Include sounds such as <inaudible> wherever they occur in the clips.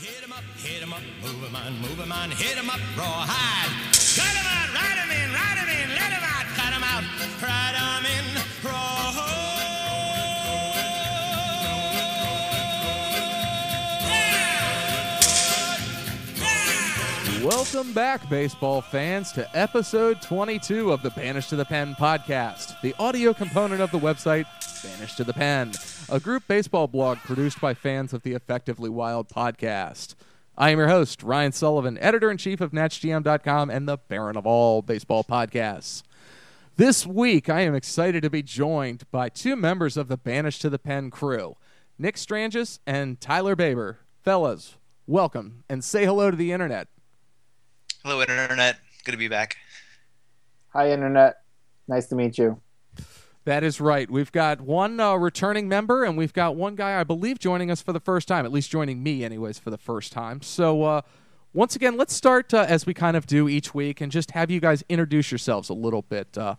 Hit 'em up, hit 'em up, move 'em on, move 'em on, hit 'em up, rawhide. Cut 'em out, ride 'em in, ride 'em in, let 'em out, cut 'em out, ride 'em in, rawhide. Welcome back, baseball fans, to episode 22 of the Banished to the Pen podcast, the audio component of the website Banished to the Pen, a group baseball blog produced by fans of the Effectively Wild podcast. I am your host, Ryan Sullivan, editor in chief of NatsGM.com and the Baron of all baseball podcasts. This week, I am excited to be joined by two members of the Banished to the Pen crew, Nick Strangis and Tyler Baber. Fellas, welcome and say hello to the internet. Hello, Internet. Good to be back. Hi, Internet. Nice to meet you. That is right. We've got one uh, returning member, and we've got one guy, I believe, joining us for the first time, at least joining me, anyways, for the first time. So, uh, once again, let's start uh, as we kind of do each week and just have you guys introduce yourselves a little bit. Uh,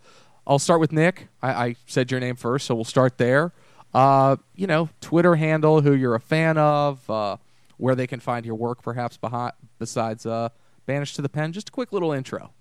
I'll start with Nick. I-, I, said your name first, so we'll start there. Uh, you know, Twitter handle, who you're a fan of, uh, where they can find your work, perhaps behind, besides Banished to the Pen. Just a quick little intro.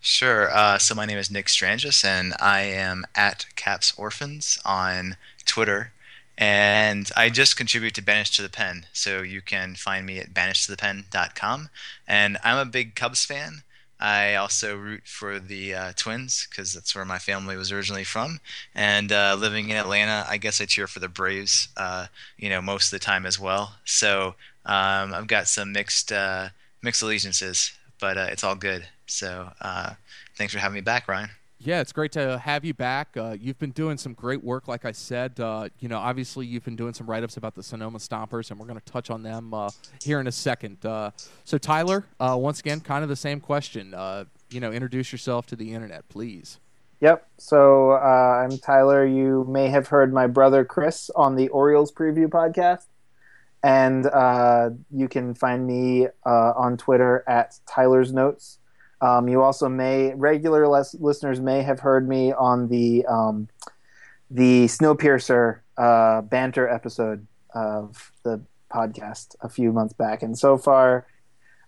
Sure. Uh, so my name is Nick Strangis, and I am at Caps Orphans on Twitter. And I just contribute to Banished to the Pen, so you can find me at banishedtothepen.com. And I'm a big Cubs fan. I also root for the uh, Twins because that's where my family was originally from. And uh, living in Atlanta, I guess I cheer for the Braves, uh, you know, most of the time as well. So um, I've got some mixed uh, mixed allegiances, but uh, it's all good. So uh, thanks for having me back, Ryan. Yeah, it's great to have you back. Uh, you've been doing some great work, like I said. Uh, you know, obviously you've been doing some write-ups about the Sonoma Stompers, and we're going to touch on them uh, here in a second. Uh, so, Tyler, uh, once again, kind of the same question. Uh, you know, introduce yourself to the internet, please. Yep. So I'm Tyler. You may have heard my brother Chris on the Orioles preview podcast, and you can find me on Twitter at Tyler's Notes. Um, you also may regular les- listeners may have heard me on the um, the Snowpiercer uh, banter episode of the podcast a few months back, and so far,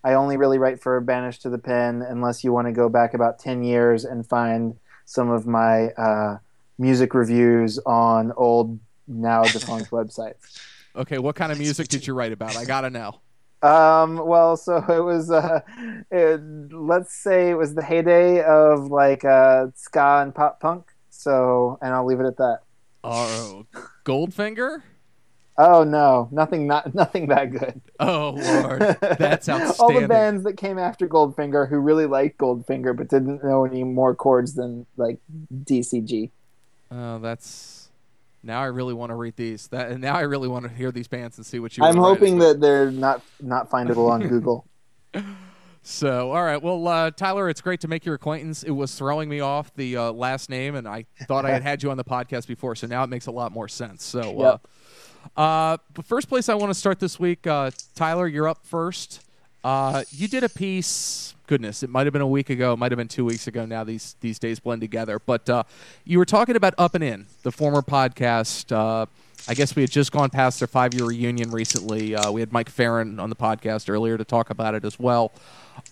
I only really write for Banished to the Pen unless you want to go back about ten years and find some of my uh, music reviews on old now defunct <laughs> websites. Okay, what kind of <laughs> music did you write about? I gotta know. Um, well, so <laughs> it was, uh, it, let's say it was the heyday of like uh, ska and pop punk. So, and I'll leave it at that. Oh, Goldfinger? Oh no, nothing, not <laughs> nothing that good. Oh lord, that's outstanding. <laughs> All the bands that came after Goldfinger who really liked Goldfinger but didn't know any more chords than like DCG. Oh, that's now I really want to read these. That and now I really want to hear these bands and see what you. I'm hoping that they're not not findable on <laughs> Google. So, all right. Well, uh, Tyler, it's great to make your acquaintance. It was throwing me off the uh, last name, and I thought I had had you on the podcast before, so now it makes a lot more sense. So, uh, uh, the first place I want to start this week, uh, Tyler, you're up first. Uh, you did a piece. Goodness, it might have been a week ago, it might have been two weeks ago. Now these these days blend together. But uh, you were talking about Up and In, the former podcast. Uh, I guess we had just gone past their five year reunion recently. Uh, we had Mike Ferrin on the podcast earlier to talk about it as well.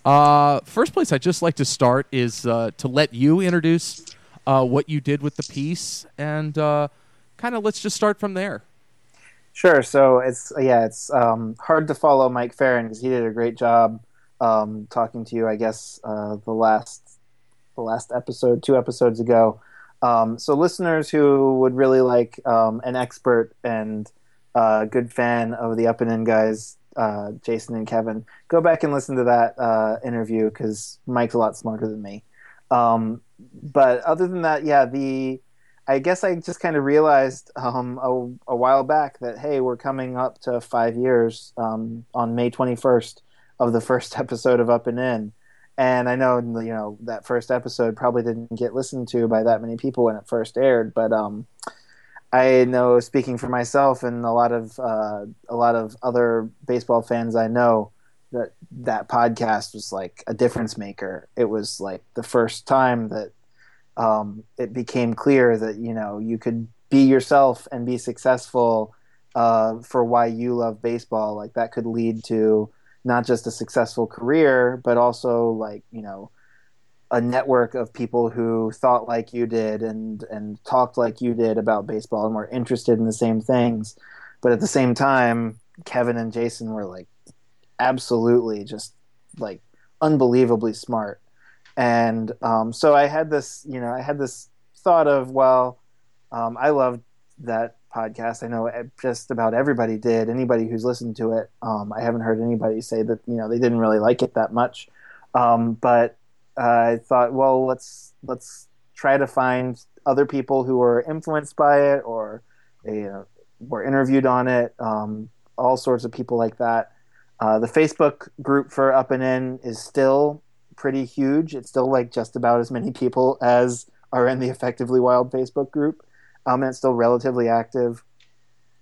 Uh, first place I'd just like to start is uh, to let you introduce what you did with the piece, and kind of let's just start from there. Sure. So it's yeah, it's um, hard to follow Mike Ferrin because he did a great job um, talking to you. I guess uh, the last the last episode, two episodes ago. Um, so listeners who would really like um, an expert and uh, good fan of the Up and In guys, uh, Jason and Kevin, go back and listen to that uh, interview because Mike's a lot smarter than me. Um, but other than that, yeah, the I guess I just kind of realized um, a, a, while back that hey, we're coming up to five years um, on May twenty first of the first <laughs> episode of Up and In, and I know you know that first episode probably didn't get listened to by that many people when it first aired, but um, I know speaking for myself and a lot of uh, a lot of other baseball fans I know that that podcast was like a difference maker. It was like the first time that um, it became clear that you know you could be yourself and be successful uh, for why you love baseball. Like that could lead to not just a successful career, but also like you know a network of people who thought like you did and and talked like you did about baseball and were interested in the same things. But at the same time, Kevin and Jason were like absolutely just like unbelievably smart. And um, so I had this, you know, I had this thought of, well, um, I loved that podcast. I know just about everybody did. Anybody who's listened to it, um, I haven't heard anybody say that you know they didn't really like it that much. Um, but uh, I thought, well, let's let's try to find other people who were influenced by it or you know, were interviewed on it. Um, all sorts of people like that. Uh, the Facebook group for Up and In is still pretty huge. It's still like just about as many people as are in the Effectively Wild Facebook group um, and it's still relatively active.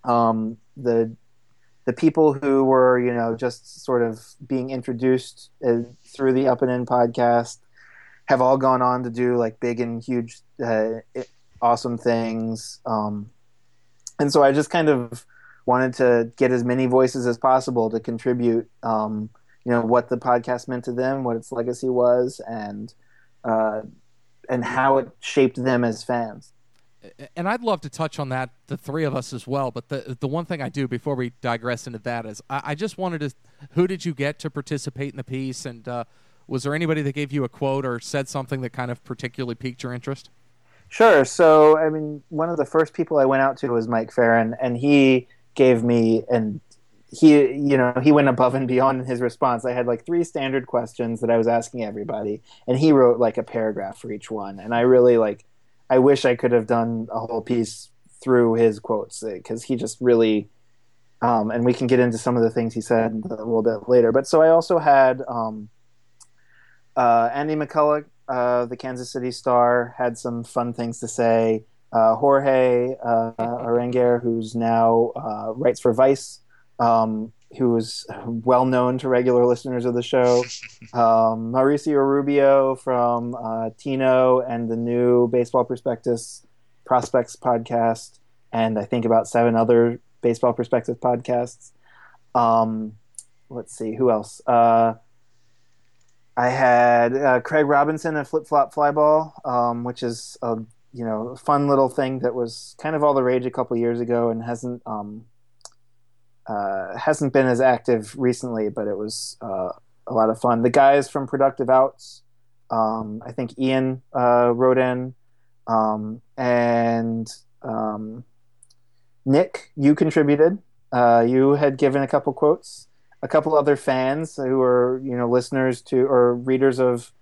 Um, the the people who were you know just sort of being introduced uh, through the Up and In podcast have all gone on to do like big and huge, uh, awesome things. Um, and so I just kind of wanted to get as many voices as possible to contribute. Um, you know what the podcast meant to them, what its legacy was, and uh, and how it shaped them as fans and I'd love to touch on that, the three of us as well. But the the one thing I do before we digress into that is I, I just wanted to, who did you get to participate in the piece, and uh, was there anybody that gave you a quote or said something that kind of particularly piqued your interest? Sure. So I mean, one of the first people I went out to was Mike Ferrin, and he gave me and he you know he went above and beyond in his response i had like three standard questions that i was asking everybody and he wrote like a paragraph for each one and i really like I wish I could have done a whole piece through his quotes because he just really, um, and we can get into some of the things he said a little bit later. But so I also had um, uh, Andy McCullough, uh, the Kansas City Star, had some fun things to say. Uh, Jorge uh, Arangure, who's now uh, writes for Vice, um, who is well known to regular listeners of the show. <laughs> Um, Mauricio Rubio from uh, Tino and the new Baseball Prospectus Prospects podcast, and I think about seven other Baseball Prospectus podcasts. Um, let's see, who else? Uh, I had uh, Craig Robinson of Flip Flop Flyball, um, which is a you know fun little thing that was kind of all the rage a couple years ago and hasn't um, uh, hasn't been as active recently, but it was uh, a lot of fun. The guys from Productive Outs, um, I think Ian uh, wrote in, um, and um, Nick, you contributed. Uh, you had given a couple quotes. A couple other fans who are you know, listeners to or readers of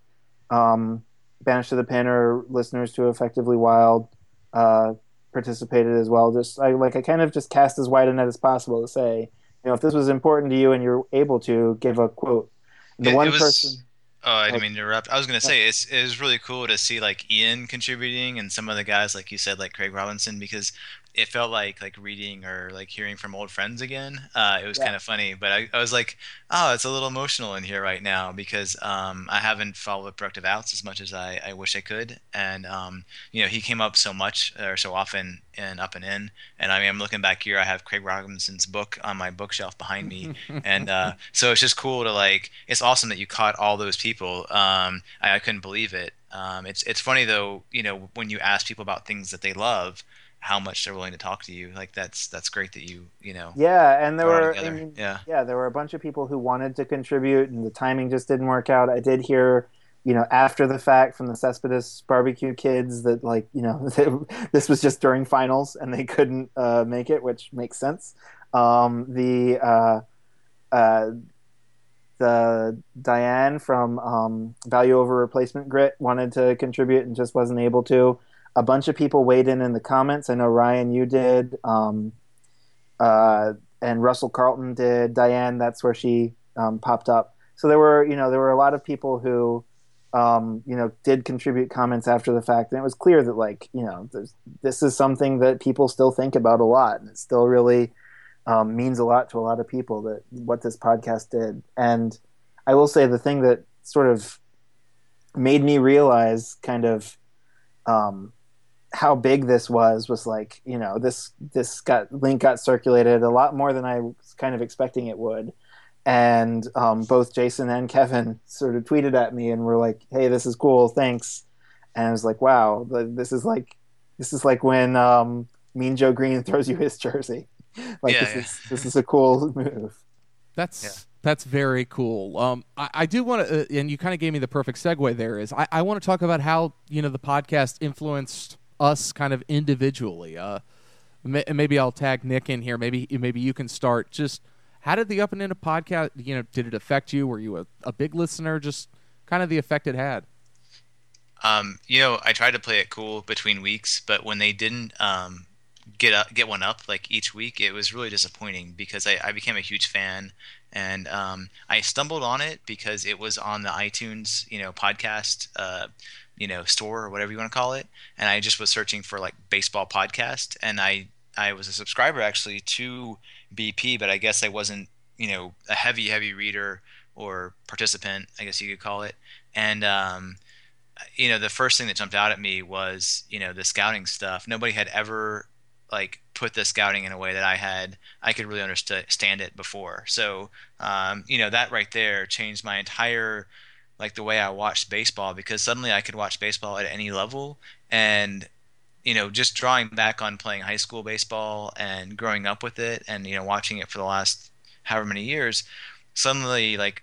um, Banished to the Pen or listeners to Effectively Wild uh, participated as well. Just I like I kind of just cast as wide a net as possible to say, you know, if this was important to you and you're able to give a quote. The it, one it was, person. Oh, I didn't mean to interrupt. I was gonna say it's it was really cool to see like Ian contributing and some of the guys like you said like Craig Robinson because it felt like like reading or like hearing from old friends again. Uh, it was Yeah. kind of funny, but I, I was like, oh, it's a little emotional in here right now because um, I haven't followed Productive Outs as much as I, I wish I could, and um, you know he came up so much or so often in Up and In, and I mean I'm looking back here, I have Craig Robinson's book on my bookshelf behind me, and uh, <laughs> so it's just cool to like. It's awesome that you caught all those people. Um, I, I couldn't believe it. Um, it's it's funny though, you know, when you ask people about things that they love, how much they're willing to talk to you. Like that's that's great that you you know. Yeah, and there were I mean, yeah. yeah, there were a bunch of people who wanted to contribute, and the timing just didn't work out. I did hear, you know, after the fact from the Cespedes barbecue kids that like, you know, <laughs> this was just during finals and they couldn't uh, make it, which makes sense. Um, the uh, uh, the Diane from um, Value Over Replacement Grit wanted to contribute and just wasn't able to. A bunch of people weighed in in the comments. I know Ryan, you did. Um, uh, and Russell Carleton did. Diane, that's where she um, popped up. So there were, you know, there were a lot of people who, um, you know, did contribute comments after the fact, and it was clear that, like, you know, this is something that people still think about a lot, and it still really um, means a lot to a lot of people that what this podcast did. And I will say the thing that sort of made me realize, kind of, um, how big this was was like you know this this got link got circulated a lot more than I was kind of expecting it would, and um, both Jason and Kevin sort of tweeted at me and were like, "Hey, this is cool, thanks." And I was like, "Wow, this is like this is like when um, Mean Joe Greene <laughs> throws you his jersey. <laughs> like Yeah, this yeah. is this is a cool move." That's Yeah. that's very cool. Um, I, I do want to, uh, and you kind of gave me the perfect segue. There is, I, I want to talk about how you know the podcast influenced us kind of individually. Uh, may, maybe I'll tag Nick in here. Maybe maybe you can start. Just how did the Up and Into podcast? You know, did it affect you? Were you a, a big listener? Just kind of the effect it had. Um, you know, I tried to play it cool between weeks, but when they didn't um, get up, get one up like each week, it was really disappointing because I, I became a huge fan, and um, I stumbled on it because it was on the iTunes, you know, podcast, uh, you know, store or whatever you want to call it, and I just was searching for like baseball podcast, and I I was a subscriber actually to BP, but I guess I wasn't, you know, a heavy heavy reader or participant, I guess you could call it, and um, you know the first thing that jumped out at me was you know the scouting stuff. Nobody had ever like put the scouting in a way that i had. I could really understand it before. So um, you know that right there changed my entire like the way i watched baseball because suddenly i could watch baseball at any level and you know just drawing back on playing high school baseball and growing up with it and you know watching it for the last however many years suddenly like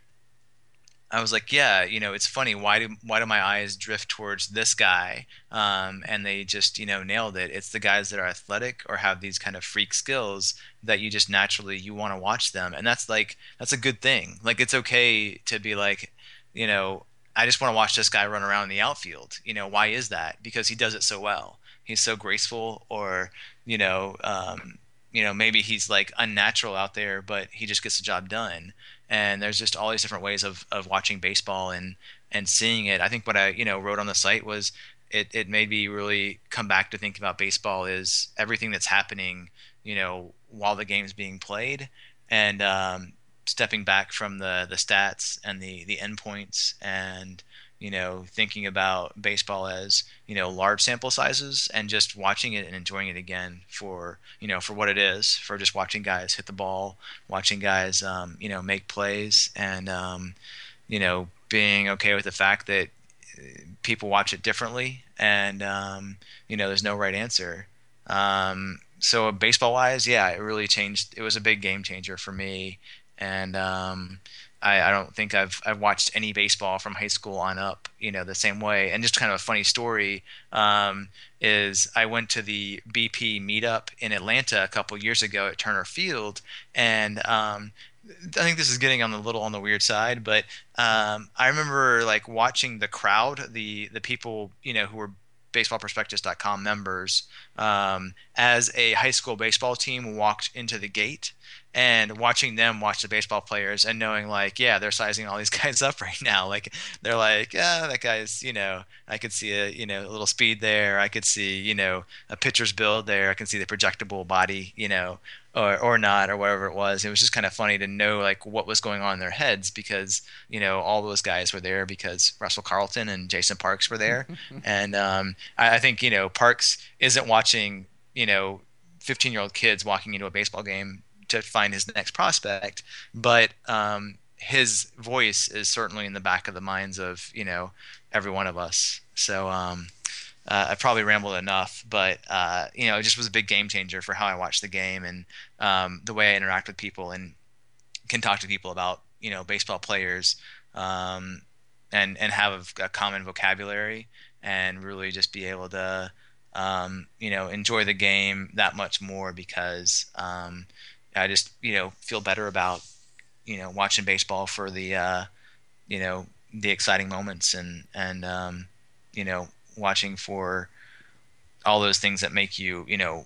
I was like, yeah, you know, it's funny. Why do why do my eyes drift towards this guy? Um, and they just, you know, nailed it. It's the guys that are athletic or have these kind of freak skills that you just naturally you want to watch them, and that's like that's a good thing. Like it's okay to be like, you know, I just want to watch this guy run around in the outfield. You know, why is that? Because he does it so well. He's so graceful, or you know, um, you know, maybe he's like unnatural out there, but he just gets the job done and there's just all these different ways of, of watching baseball and and seeing it. I think what I you know wrote on the site was it, it made me really come back to think about baseball is everything that's happening you know while the game's being played and um, stepping back from the the stats and the the endpoints and you know thinking about baseball as you know large sample sizes and just watching it and enjoying it again for you know for what it is for just watching guys hit the ball watching guys um, you know make plays and um, you know being okay with the fact that uh, people watch it differently and um, you know there's no right answer. Um, so baseball wise yeah it really changed. It was a big game changer for me and um, I, I don't think I've I've watched any baseball from high school on up, you know, the same way. And just kind of a funny story um, is I went to the BP meetup in Atlanta a couple years ago at Turner Field, and um, I think this is getting on the little on the weird side, but um, I remember like watching the crowd, the the people, you know, who were baseballprospectus.com members, um, as a high school baseball team walked into the gate and watching them watch the baseball players and knowing like yeah they're sizing all these <laughs> guys up right now. Like they're like yeah that guy's you know i could see a you know a little speed there. I could see you know a pitcher's build there. I can see the projectable body you know or or not or whatever it was it was just kind of funny to know like what was going on in their heads because you know all those guys were there because russell carleton and jason parks were there <laughs> and um, I, I think you know parks isn't watching you know 15 year old kids walking into a baseball game to find his next prospect, but um, his voice is certainly in the back of the minds of you know every one of us. So um, uh, I probably rambled enough, but uh, you know it just was a big game changer for how I watch the game and um, the way I interact with people and can talk to people about you know baseball players um, and and have a common vocabulary and really just be able to um, you know enjoy the game that much more because um, I just you know feel better about you know watching baseball for the uh, you know the exciting moments and and um, you know watching for all those things that make you you know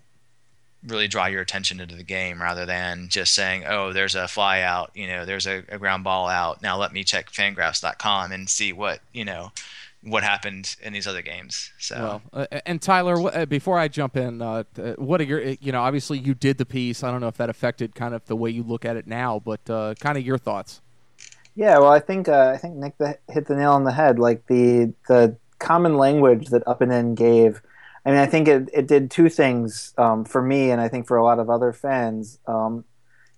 really draw your attention into the game rather than just saying oh there's a fly out you know there's a, a ground ball out now let me check fangraphs.com and see what you know what happened in these other games so Well, uh, and Tyler, wh- uh, before I jump in, uh, uh, what are your, uh, you know, obviously you did the piece. I don't know if that affected kind of the way you look at it now, but uh, kind of your thoughts. Yeah, well, I think uh, I think Nick the, hit the nail on the head. Like the the common language that Up and In gave I mean, I think it, it did two things um, for me, and I think for a lot of other fans. Um,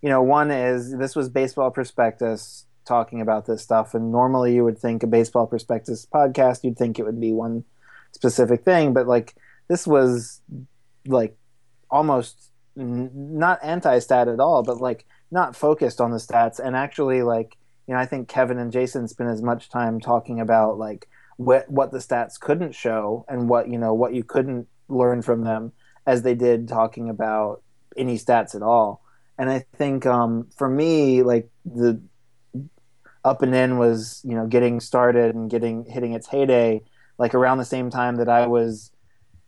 you know, one is this was Baseball Prospectus talking about this stuff, and normally you would think a Baseball Prospectus podcast, you'd think it would be one specific thing, but like this was like almost n- not anti-stat at all, but like not focused on the stats, and actually like you know, I think Kevin and Jason spent as much time talking about like what what the stats couldn't show and what you know what you couldn't learn from them as they did talking about any stats at all. And I think um, for me, like the up and in was you know getting started and getting hitting its heyday, like around the same time that I was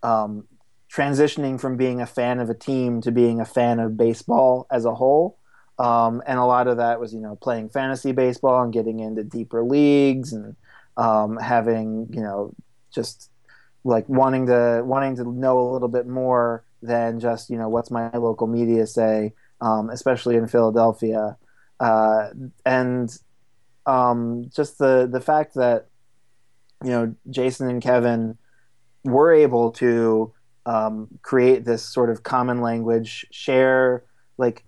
um, transitioning from being a fan of a team to being a fan of baseball as a whole. Um, and a lot of that was, you know, playing fantasy baseball and getting into deeper leagues and um, having you know just like wanting to wanting to know a little bit more than just you know what's my local media say, um, especially in Philadelphia, uh, and um, just the the fact that you know Jason and Kevin were able to um, create this sort of common language, share like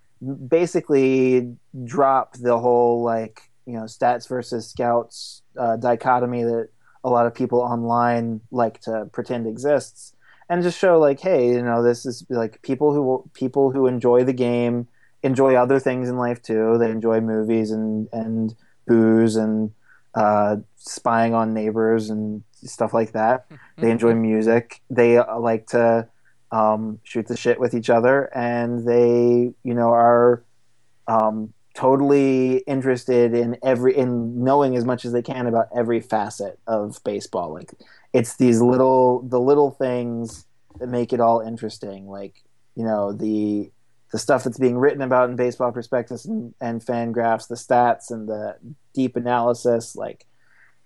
basically drop the whole like you know stats versus scouts uh, dichotomy that a lot of people online like to pretend exists and just show like hey you know this is like people who people who enjoy the game enjoy other things in life too. They enjoy movies and and booze and uh, spying on neighbors and stuff like that. <laughs> They enjoy music. They uh, like to um, shoot the shit with each other and they you know are um, totally interested in every in knowing as much as they can about every facet of baseball. Like it's these little the little things that make it all interesting. Like you know the the stuff that's being written about in baseball prospectus and, and Fangraphs the stats and the deep analysis like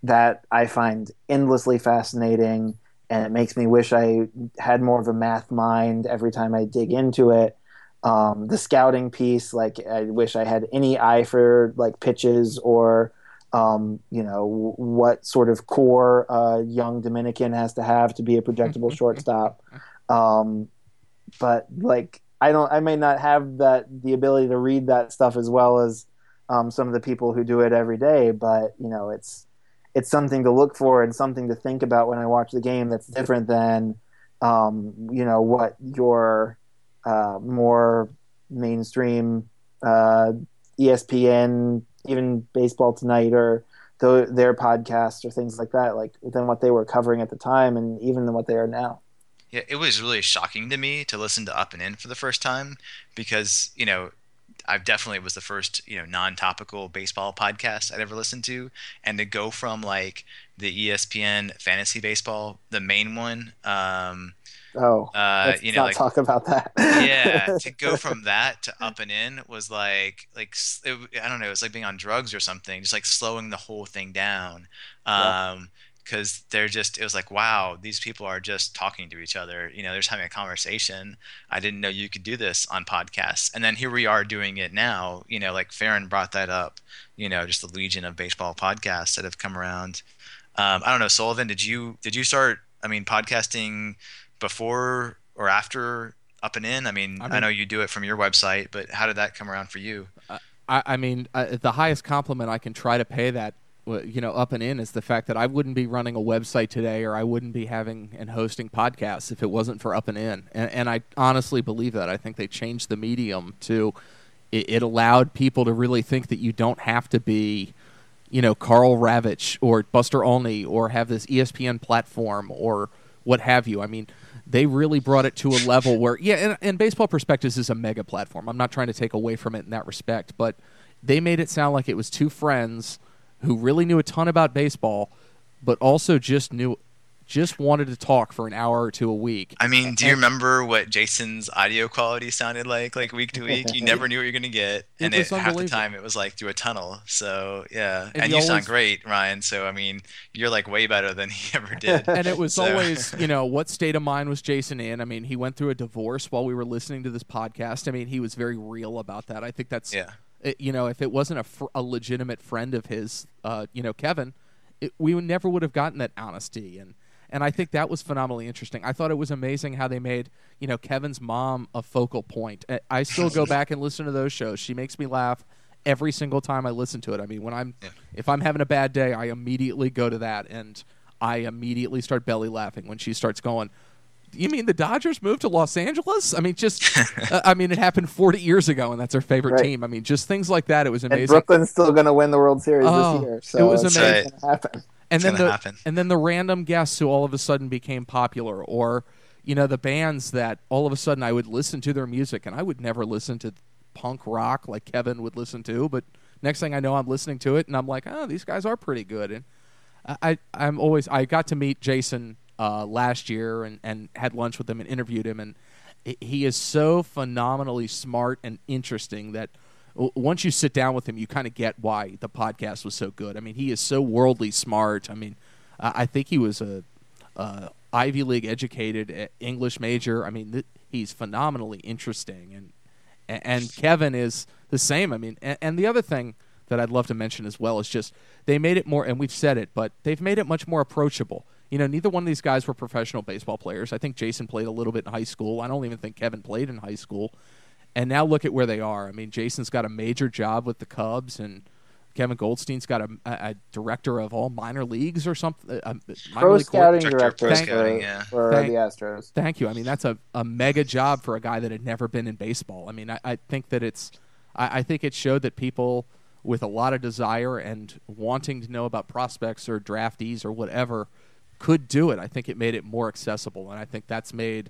that i find endlessly fascinating. And it makes me wish i had more of a math mind every time i dig into it um, the scouting piece, like I wish I had any eye for like pitches or um, you know what sort of core uh, young Dominican has to have to be a projectable <laughs> shortstop. Um, but like I don't, I may not have that the ability to read that stuff as well as um, some of the people who do it every day. But you know, it's it's something to look for and something to think about when I watch the game. That's different than um, you know what your uh, more mainstream uh, ESPN, even Baseball Tonight, or th- their podcasts or things like that, like than what they were covering at the time, and even than what they are now. Yeah, it was really shocking to me to listen to Up and In for the first time because you know I definitely was the first you know non-topical baseball podcast I'd ever listened to, and to go from like the ESPN fantasy baseball, the main one. Um, Oh, uh, let's you know, not like talk about that. yeah, <laughs> to go from that to up and in was like like it, I don't know, it was like being on drugs or something, just like slowing the whole thing down. Yeah. Um, because they're just it was like wow, these people are just talking to each other. You know, they're just having a conversation. I didn't know you could do this on podcasts, and then here we are doing it now. You know, like Ferrin brought that up. You know, just the legion of baseball podcasts that have come around. Um, I don't know, Sullivan. Did you did you start? I mean, podcasting before or after up and in? I mean, I I, know you do it from your website, but how did that come around for you? I, I mean, uh, the highest compliment I can try to pay that, you know, up and in is the fact that I wouldn't be running a website today, or I wouldn't be having and hosting podcasts if it wasn't for up and in. And, and I honestly believe that. I think they changed the medium to. It, it allowed people to really think that you don't have to be, you know, Karl Ravech or Buster Olney or have this ESPN platform or what have you. I mean, they really brought it to a level where, yeah, and, and Baseball perspectives is a mega platform. I'm not trying to take away from it in that respect, but they made it sound like it was two friends who really knew a ton about baseball, but also just knew, just wanted to talk for an hour or two a week. I mean, do you remember what Jason's audio quality sounded like, like week to week? You never <laughs> knew what you're gonna get, and it, half the time it was like through a tunnel. So yeah, And and, you you sound great, Ryan. So I mean, you're like way better than he <laughs> ever <laughs> did. and it was So- always, you know, what state of mind was Jason in? I mean, he went through a divorce while we were listening to this podcast. I mean, he was very real about that. I think that's, yeah. it, you know, if it wasn't a, fr- a legitimate friend of his, uh, you know, Kevin, it, we never would have gotten that honesty. And and I think that was phenomenally interesting. I thought it was amazing how they made you know Kevin's mom a focal point. I- I still go <laughs> back and listen to those shows. She makes me laugh every single time I listen to it. I mean, when I'm Yeah. if I'm having a bad day, I immediately go to that and I immediately start belly laughing when she starts going. You mean the Dodgers moved to Los Angeles? I mean, just <laughs> uh, I mean, it happened 40 years ago, and that's her favorite Right. team. I mean, just things like that. It was And amazing. Brooklyn's still going to win the World Series Oh, this year. So it was amazing. gonna happen. And It's then the happen. and then the random guests who all of a sudden became popular, or you know the bands that all of a sudden I would listen to their music, and I would never listen to punk rock like Kevin would listen to, but next thing I know, I'm listening to it, and I'm like, oh, these guys are pretty good, and I, I'm always I got to meet Jason uh, last year and and had lunch with him and interviewed him, and he- is so phenomenally smart and interesting that once you sit down with him, you kind of get why the podcast was so good. I mean, he is so worldly smart. I mean, I think he was a, Ivy League educated English major. I mean, th- he's phenomenally interesting, and and Kevin is the same. I mean, and, and the other thing that I'd love to mention as well is just they made it more, and we've said it, but they've made it much more approachable. You know, neither one of these guys were professional baseball players. I think Jason played a little bit in high school. I don't even think Kevin played in high school. And now look at where they are. I mean, Jason's got a major job with the Cubs, and Kevin Goldstein's got a, a, a director of all minor leagues or something. A, a minor Pro league scouting Director of director pro for, scouting, yeah. for Thank- the Astros. Thank you. I mean, that's a, a mega job for a guy that had never been in baseball. I mean, I, I think that it's, I, I think it showed that people with a lot of desire and wanting to know about prospects or draftees or whatever could do it. I think it made it more accessible, and I think that's made,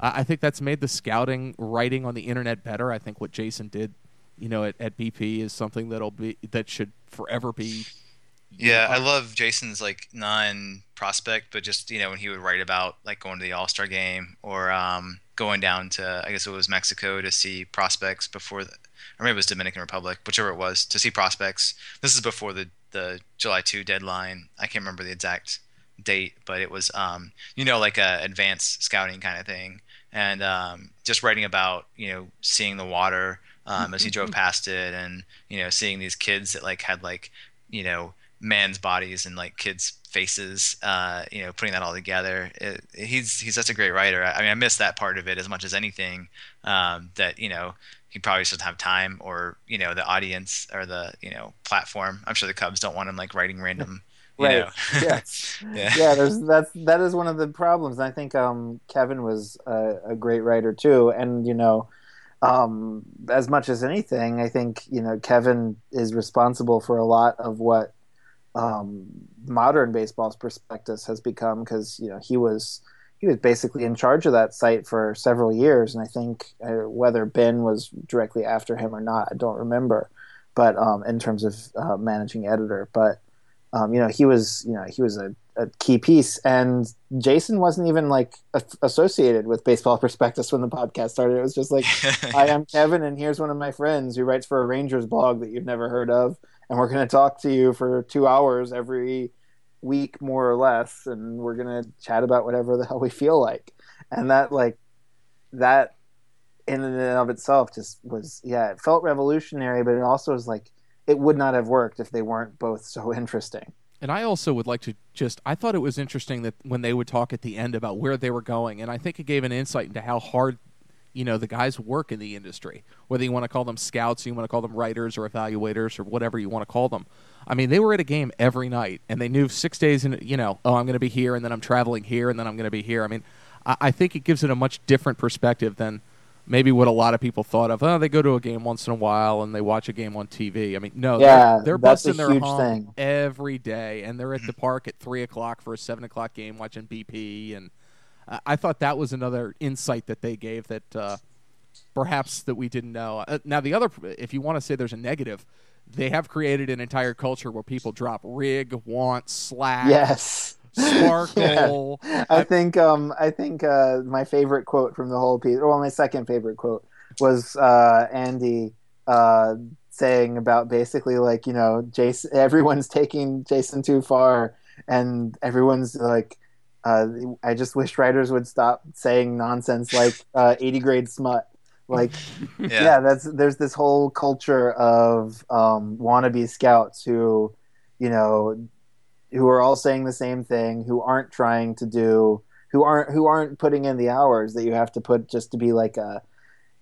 I I think that's made the scouting writing on the internet better. I think what Jason did, you know, at, at BP is something that'll be that should forever be. Yeah, I love Jason's like non-prospect, but just you know when he would write about like going to the All Star game or um, going down to I guess it was Mexico to see prospects before, the, or maybe it was Dominican Republic, whichever it was, to see prospects. This is before the the July two deadline. I can't remember the exact date, but it was um, you know like a advanced scouting kind of thing, and um, just writing about you know seeing the water um, as he drove past it, and you know seeing these kids that like had like you know man's bodies and like kids faces uh you know putting that all together. It, he's he's such a great writer. I, I mean i miss that part of it as much as anything um that you know he probably just doesn't have time or you know the audience or the you know platform. I'm sure the cubs don't want him like writing random you Right. know <laughs> yes. <laughs> yeah yeah, there's that's that is one of the problems. I think um, Kevin was a, a great writer too, and you know, um, as much as anything, I think you know Kevin is responsible for a lot of what um, modern baseball's prospectus has become because you know he was he was basically in charge of that site for several years, and I think uh, whether Ben was directly after him or not, I don't remember, but um, in terms of uh, managing editor, but um, you know he was you know he was a, a key piece. And jason wasn't even like a- associated with baseball <laughs> prospectus when the podcast started. It was just like <laughs> hi i'm kevin and here's one of my friends who writes for a rangers blog that you've never heard of and we're going to talk to you for two hours every week more or less and we're going to chat about whatever the hell we feel like. And that like that in and of itself just was yeah it felt revolutionary but it also was like it would not have worked if they weren't both so <laughs> interesting. And I also would like to just I thought it was interesting that when they would talk at the end about where they were going and I think it gave an insight into how hard you know the guys work in the industry whether you want to call them scouts you want to call them writers or evaluators or whatever you want to call them. I mean they were at a game every night and they knew six days in you know oh i'm going to be here and then i'm traveling here and then i'm going to be here. I mean I, I think it gives it a much different perspective than maybe what a lot of people thought of oh they go to a game once in a while and they watch a game on tv i mean no Yeah, they're, they're that's a busting their huge thing. every day and they're at the park at three o'clock for a seven o'clock game watching bp and I- I thought that was another insight that they gave that uh, perhaps that we didn't know. Uh, now, the other, if you want to say there's a negative, they have created an entire culture where people drop rig, want, slack, yes sparkle. <laughs> I think um, I think uh, my favorite quote from the whole piece, well, my second favorite quote was uh, Andy uh, saying about basically like you know Jason, everyone's taking Jason too far, and everyone's like, uh, I just wish writers would stop saying nonsense like <laughs> uh, eighty grade smut. Like yeah, yeah. that's there's this whole culture of um, wannabe scouts who, you know, who are all saying the same thing, who aren't trying to do, who aren't who aren't putting in the hours that you have to put just to be like a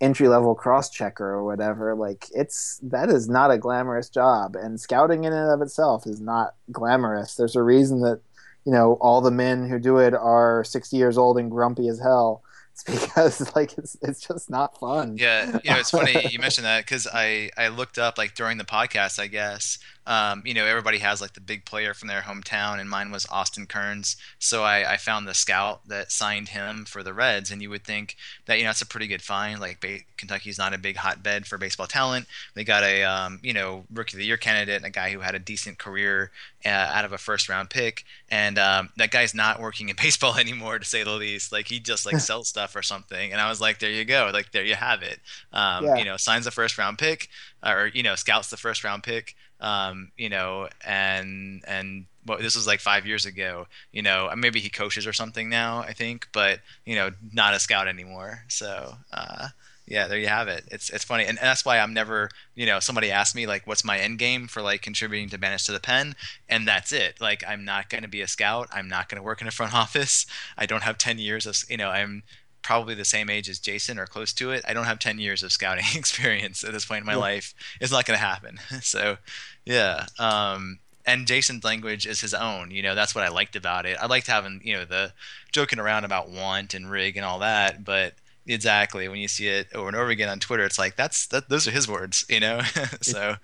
entry level cross checker or whatever. Like it's that is not a glamorous job, and scouting in and of itself is not glamorous. There's a reason that you know all the men who do it are 60 years old and grumpy as hell it's <laughs> because like it's it's just not fun. Yeah, you know, it's funny <laughs> you mentioned that because I I looked up like during the podcast, I guess. Um, you know, everybody has like the big player from their hometown, and mine was Austin Kearns. So I, I found the scout that signed him for the Reds, and you would think that you know it's a pretty good find. Like ba- Kentucky's not a big hotbed for baseball talent. They got a um, you know rookie of the year candidate, and a guy who had a decent career uh, out of a first round pick, and um, that guy's not working in <laughs> baseball anymore to say the least. Like he just like <laughs> sells stuff or something, and I was like, there you go, like there you have it. Um, Yeah. You know, signs the first round pick, or you know, scouts the first round pick um, you know, and and well, this was like five years ago. You know, maybe he coaches or something now, I think, but you know, not a scout anymore. So uh, yeah, there you have it. It's it's funny, and, and that's why I'm never, you know, somebody asked me like, what's my end game for like contributing to Banished to the Pen, and that's it. Like, I'm not going to be a scout. I'm not going to work in a front <laughs> office. I don't have ten years of, you know, I'm probably the same age as Jason or close to it. I don't have 10 years of scouting <laughs> experience at this point in my Yeah. life. It's not going to happen. <laughs> so, yeah. Um, and Jason's language is his own. You know, that's what I liked about it. I liked having, you know, the joking around about want and rig and all that, but exactly when you see it over and over again on Twitter, it's like that's that those are his words, you know. <laughs> so,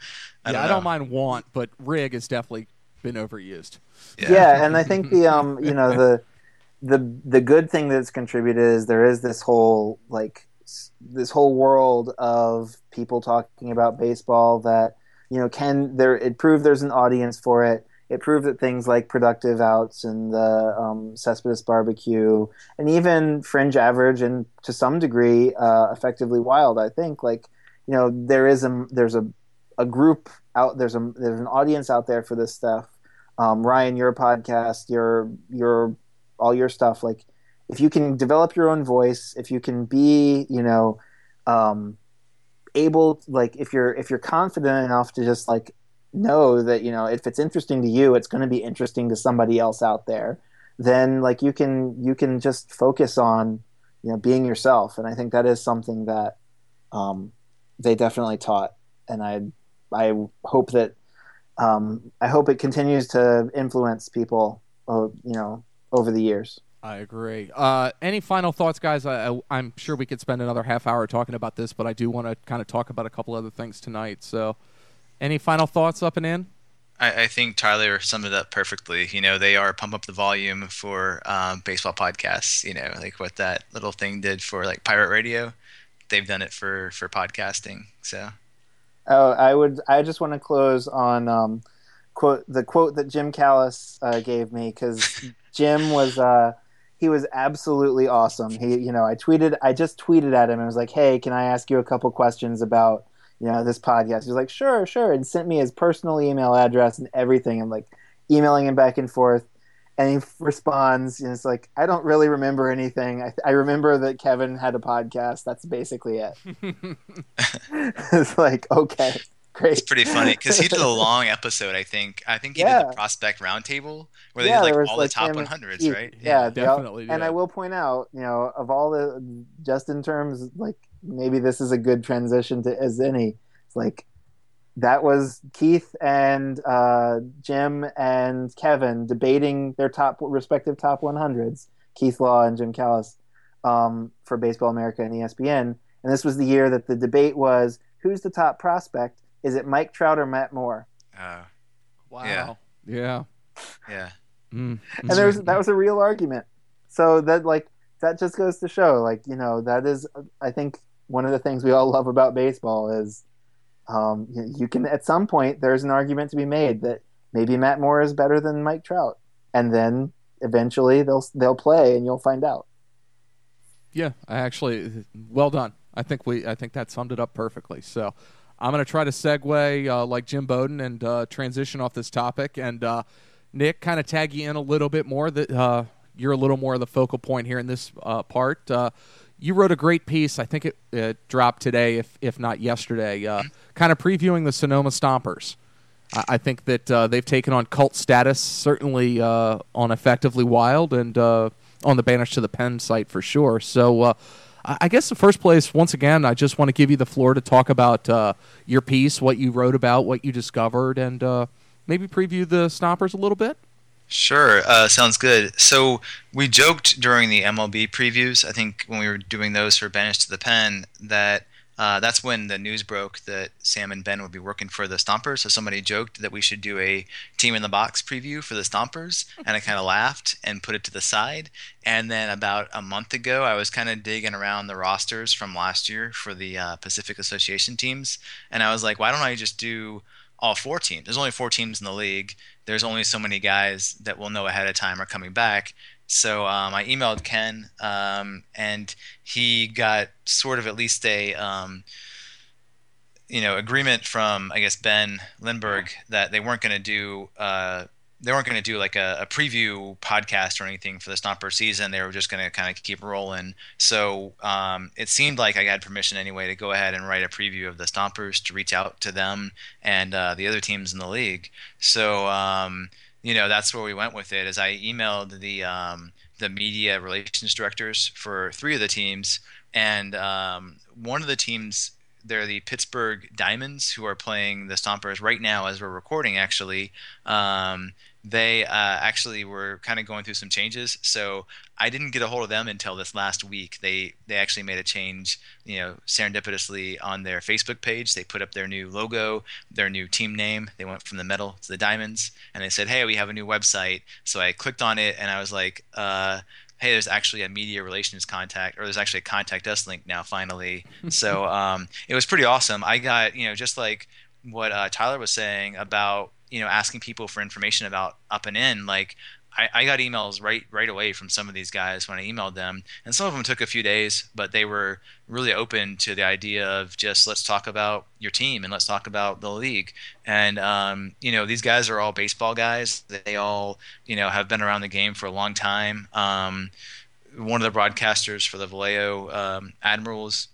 I yeah, don't I don't mind want, but rig has definitely been overused. yeah. and I think the um you know the the the good thing that's contributed is there is this whole like this whole world of people talking about baseball that you know can there it proved there's an audience for it. It proved that things like productive outs and the um, Cespedes barbecue and even fringe average and to some degree uh, effectively wild. I think like you know there is a there's a a group out there's a there's an audience out there for this stuff um, Ryan, your podcast, your your all your stuff. Like, if you can develop your own voice, if you can be, you know, um, able, like, if you're if you're confident enough to just like know that you know if it's interesting to you, it's going to be interesting to somebody else out there. Then, like, you can you can just focus on you know being yourself, and I think that is something that um, they definitely taught, and I I hope that um, I hope it continues to influence people, uh, you know, over the years. I agree. Uh, any final thoughts, guys? I, I, I'm sure we could spend another half hour talking about this, but I do want to kind of talk about a couple other things tonight. So, any final thoughts up and in? I, I think Tyler summed it up perfectly. You know, they are pump up the volume for um, baseball podcasts. You know, like what that little thing did for like pirate radio. They've done it for for podcasting. So Oh, I would. I just want to close on um, quote the quote that Jim Callis uh, gave me because Jim was uh, he was absolutely awesome. He, you know, I tweeted, I just tweeted at him and was like, "Hey, can I ask you a couple questions about you know this podcast?" He's like, "Sure, sure," and sent me his personal email address and everything. I'm like emailing him back and forth. And he responds, and it's like, I don't really remember anything. I, I remember that Kevin had a podcast. That's basically it. <laughs> <laughs> it's like, okay, great. it's pretty funny because he did a <laughs> long episode. I think. I think he did the prospect roundtable where they Yeah, did like all like, the top 100s, Keith. right? Yeah, Yeah, they all- definitely And. I will point out, you know, of all the, just in terms like maybe this is a good transition to as any. It's like that was Keith and uh, Jim and Kevin debating their top respective top 100s. Keith Law and Jim Callis um, for Baseball America and ESPN. And this was the year that the debate was who's the top prospect? Is it Mike Trout or Matt Moore? Uh, Wow. Yeah. Yeah. yeah. Mm. and there was that was a real argument. So that like that just goes to show, like you know, that is I think one of the things we all love about baseball is um, you, you can at some point there's an argument to be made that maybe Matt Moore is better than Mike Trout, and then eventually they'll they'll play and you'll find out. Yeah, I actually, well done. I think we, I think that summed it up perfectly. So, I'm going to try to segue uh, like Jim Bowden and uh, transition off this topic. And uh, Nick, kind of tag you in a little bit more. That uh, you're a little more of the focal point here in this uh, part. Uh, you wrote a great piece. I think it, it dropped today, if if not yesterday. Kind of previewing the Sonoma Stompers. I, think that they've taken on cult status, certainly on Effectively Wild and on the Banished to the Pen site for sure. So I guess the first place, once again, I just want to give you the floor to talk about uh, your piece, what you wrote about, what you discovered, and uh, maybe preview the Stompers a little bit. Sure, uh, sounds good. So we joked during the MLB previews, I think when we were doing those for Banished to the Pen, that uh, that's when the news broke that Sam and Ben would be working for the Stompers. So somebody joked that we should do a team in the box preview for the Stompers, and I kind of <laughs> laughed and put it to the side. And then about a month ago, I was kind of digging around the rosters from last year for the uh, Pacific Association teams, and I was like, why don't I just do all four teams? There's only four teams in the league. There's only so many guys that we'll know ahead of time are coming back. So um, I emailed Ken, um, and he got sort of at least a um, you know agreement from I guess Ben Lindbergh that they weren't going to do uh, they weren't going to do like a, a, preview podcast or anything for the Stomper season. They were just going to kind of keep rolling. So um, it seemed like I had permission anyway to go ahead and write a preview of the Stompers to reach out to them and uh, the other teams in the league. So um, you know that's where we went with it. As I emailed the um, the media relations directors for three of the teams, and um, one of the teams they're the Pittsburg Diamonds who are playing the Stompers right now as we're recording. Actually, um, they uh, actually were kind of going through some changes. So I didn't get a hold of them until this last week. They they actually made a change, you know, serendipitously on their Facebook page. They put up their new logo, their new team name. They went from the Mettle to the diamonds, and they said, "Hey, we have a new website." So I clicked on it, and I was like. Uh, hey, there's actually a media relations contact, or there's actually a contact us link now, finally. <laughs> so um, it was pretty awesome. I got, you know, just like what uh, Tyler was saying about you know asking people for information about up and in like I, I, got emails right right away from some of these guys when I emailed them, and some of them took a few days, but they were really open to the idea of just let's talk about your team and let's talk about the league. And um, you know, these guys are all baseball guys. They all you know have been around the game for a long time. Um, one of the broadcasters for the Vallejo um, Admirals,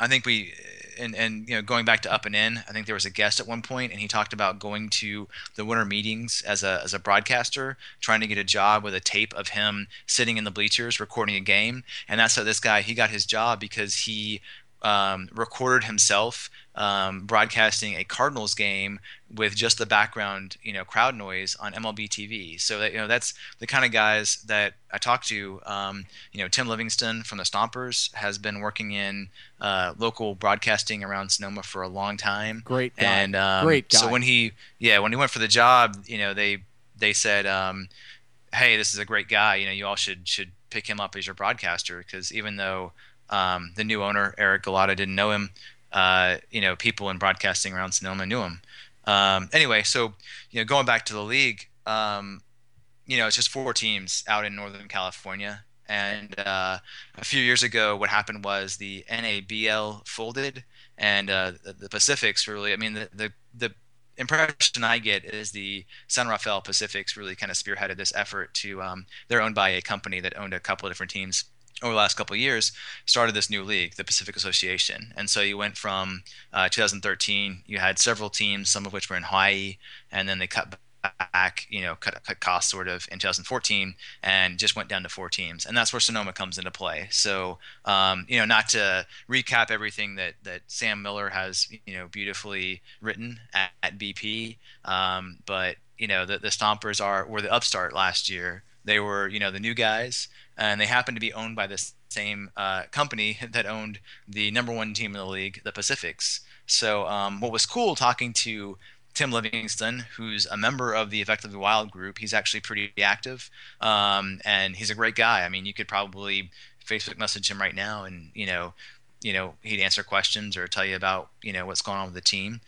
I think we and and you know going back to up and in i think there was a guest at one point and he talked about going to the winter meetings as a as a broadcaster trying to get a job with a tape of him sitting in the bleachers recording a game. And that's how this guy he got his job because he um, recorded himself um, broadcasting a Cardinals game with just the background, you know, crowd noise on MLB TV. So that you know, that's the kind of guys that I talk to. Um, you know, Tim Livingston from the Stompers has been working in uh, local broadcasting around Sonoma for a long time. Great guy. And um, great guy. So when he, yeah, when he went for the job, you know, they they said, um, "Hey, this is a great guy. You know, you all should should pick him up as your broadcaster because even though um, the new owner Eric Gullotta didn't know him uh, you know, people in broadcasting around Sonoma knew him. Um, anyway, so you know, going back to the league, um, you know, it's just four teams out in Northern California. And uh, a few years ago, what happened was the NABL folded, and uh, the, the Pacifics really. I mean, the, the the impression I get is the San Rafael Pacifics really kind of spearheaded this effort to. Um, they're owned by a company that owned a couple of different teams over the last couple of years started this new league the pacific association. And so you went from uh, 2013 you had several teams some of which were in hawaii and then they cut back you know cut, cut costs sort of in 2014 and just went down to four teams. And that's where sonoma comes into play. So um, you know not to recap everything that that sam miller has you know beautifully written at, at bp um, but you know the, the stompers are were the upstart last year they were you know the new guys and they happened to be owned by the same uh, company <laughs> that owned the number one team in the league, the Pacifics. So um, what was cool talking to Tim Livingston, who's a member of the Effectively Wild group, he's actually pretty active, um, and he's a great guy. I mean, you could probably Facebook message him right now, and you know, you know, he'd answer questions or tell you about you know what's going on with the team.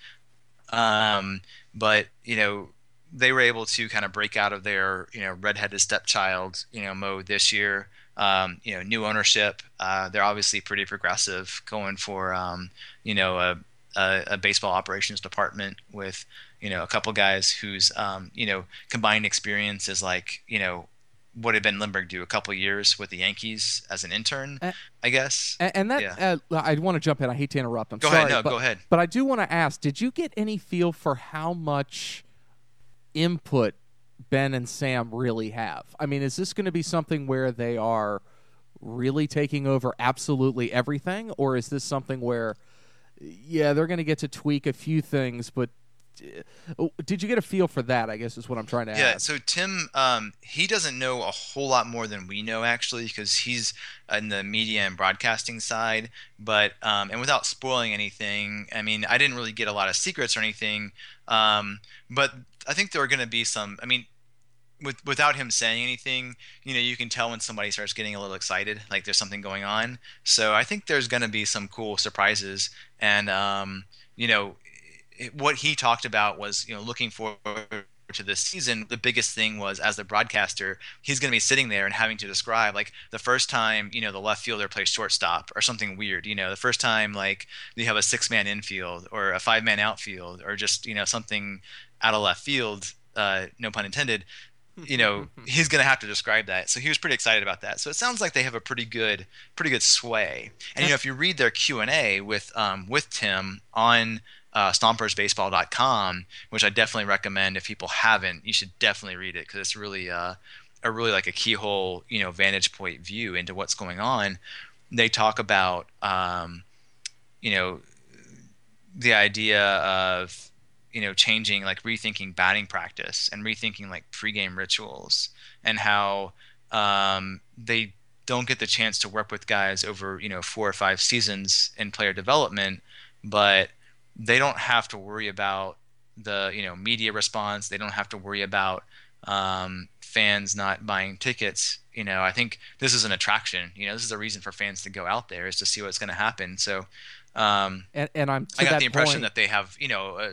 Um, but you know, they were able to kind of break out of their you know redheaded stepchild you know mode this year. Um, you know, new ownership. Uh, they're obviously pretty progressive, going for um, you know a, a, a, baseball operations department with you know a couple guys whose um, you know combined experience is like you know what did Ben Lindbergh do? A couple years with the Yankees as an intern, Uh, I guess. And, and that Yeah. uh, I want to jump in. I hate to interrupt. I'm Go sorry. ahead. No, but, go ahead. But I do want to ask: Did you get any feel for how much input Ben and Sam really have? I mean, is this going to be something where they are really taking over absolutely everything, or is this something where, yeah, they're going to get to tweak a few things, but uh, did you get a feel for that? I guess is what I'm trying to Yeah, ask. so Tim, um, he doesn't know a whole lot more than we know actually, because he's in the media and broadcasting side. But um, and without spoiling anything, I mean, I didn't really get a lot of secrets or anything. Um, but I think there are going to be some. I mean, with without him saying anything, you know, you can tell when somebody starts getting a little excited, like there's something going on. So I think there's going to be some cool surprises, and um, you know, it- what he talked about was you know looking forward to this season the biggest thing was as the broadcaster he's going to be sitting there and having to describe like the first time you know the left fielder plays shortstop or something weird you know the first time like you have a six man infield or a five man outfield or just you know something out of left field uh, no pun intended you know he's going to have to describe that. So he was pretty excited about that. So it sounds like they have a pretty good pretty good sway. And you know if you read their q&a with um, with tim on uh, stompersbaseball.com which i definitely recommend if people haven't you should definitely read it because it's really uh, a really like a keyhole you know vantage point view into what's going on. They talk about um, you know the idea of you know changing like rethinking batting practice and rethinking like pregame rituals and how um, they don't get the chance to work with guys over you know four or five seasons in player development but they don't have to worry about the you know media response they don't have to worry about um, fans not buying tickets you know i think this is an attraction you know this is a reason for fans to go out there is to see what's going to happen so um, And, and I'm I got the impression point, that they have, you know, uh,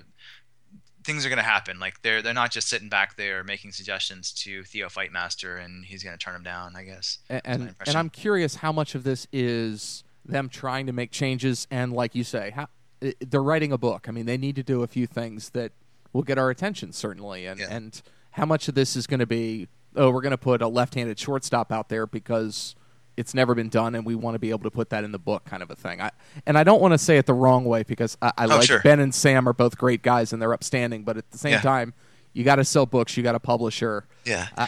things are going to happen. Like they're they're not just sitting back there making suggestions to Theo Fightmaster and he's going to turn them down. I guess. and and, and I'm curious how much of this is them trying to make changes and like you say how they're writing a book. I mean, they need to do a few things that will get our attention certainly and Yeah. and how much of this is going to be oh, we're going to put a left-handed shortstop out there because it's never been done and we want to be able to put that in the book kind of a thing. I and I don't want to say it the wrong way because I, I like Oh, sure. Ben and Sam are both great guys and they're upstanding, but at the same Yeah. time, you got to sell books, you got to publisher. Yeah. Uh,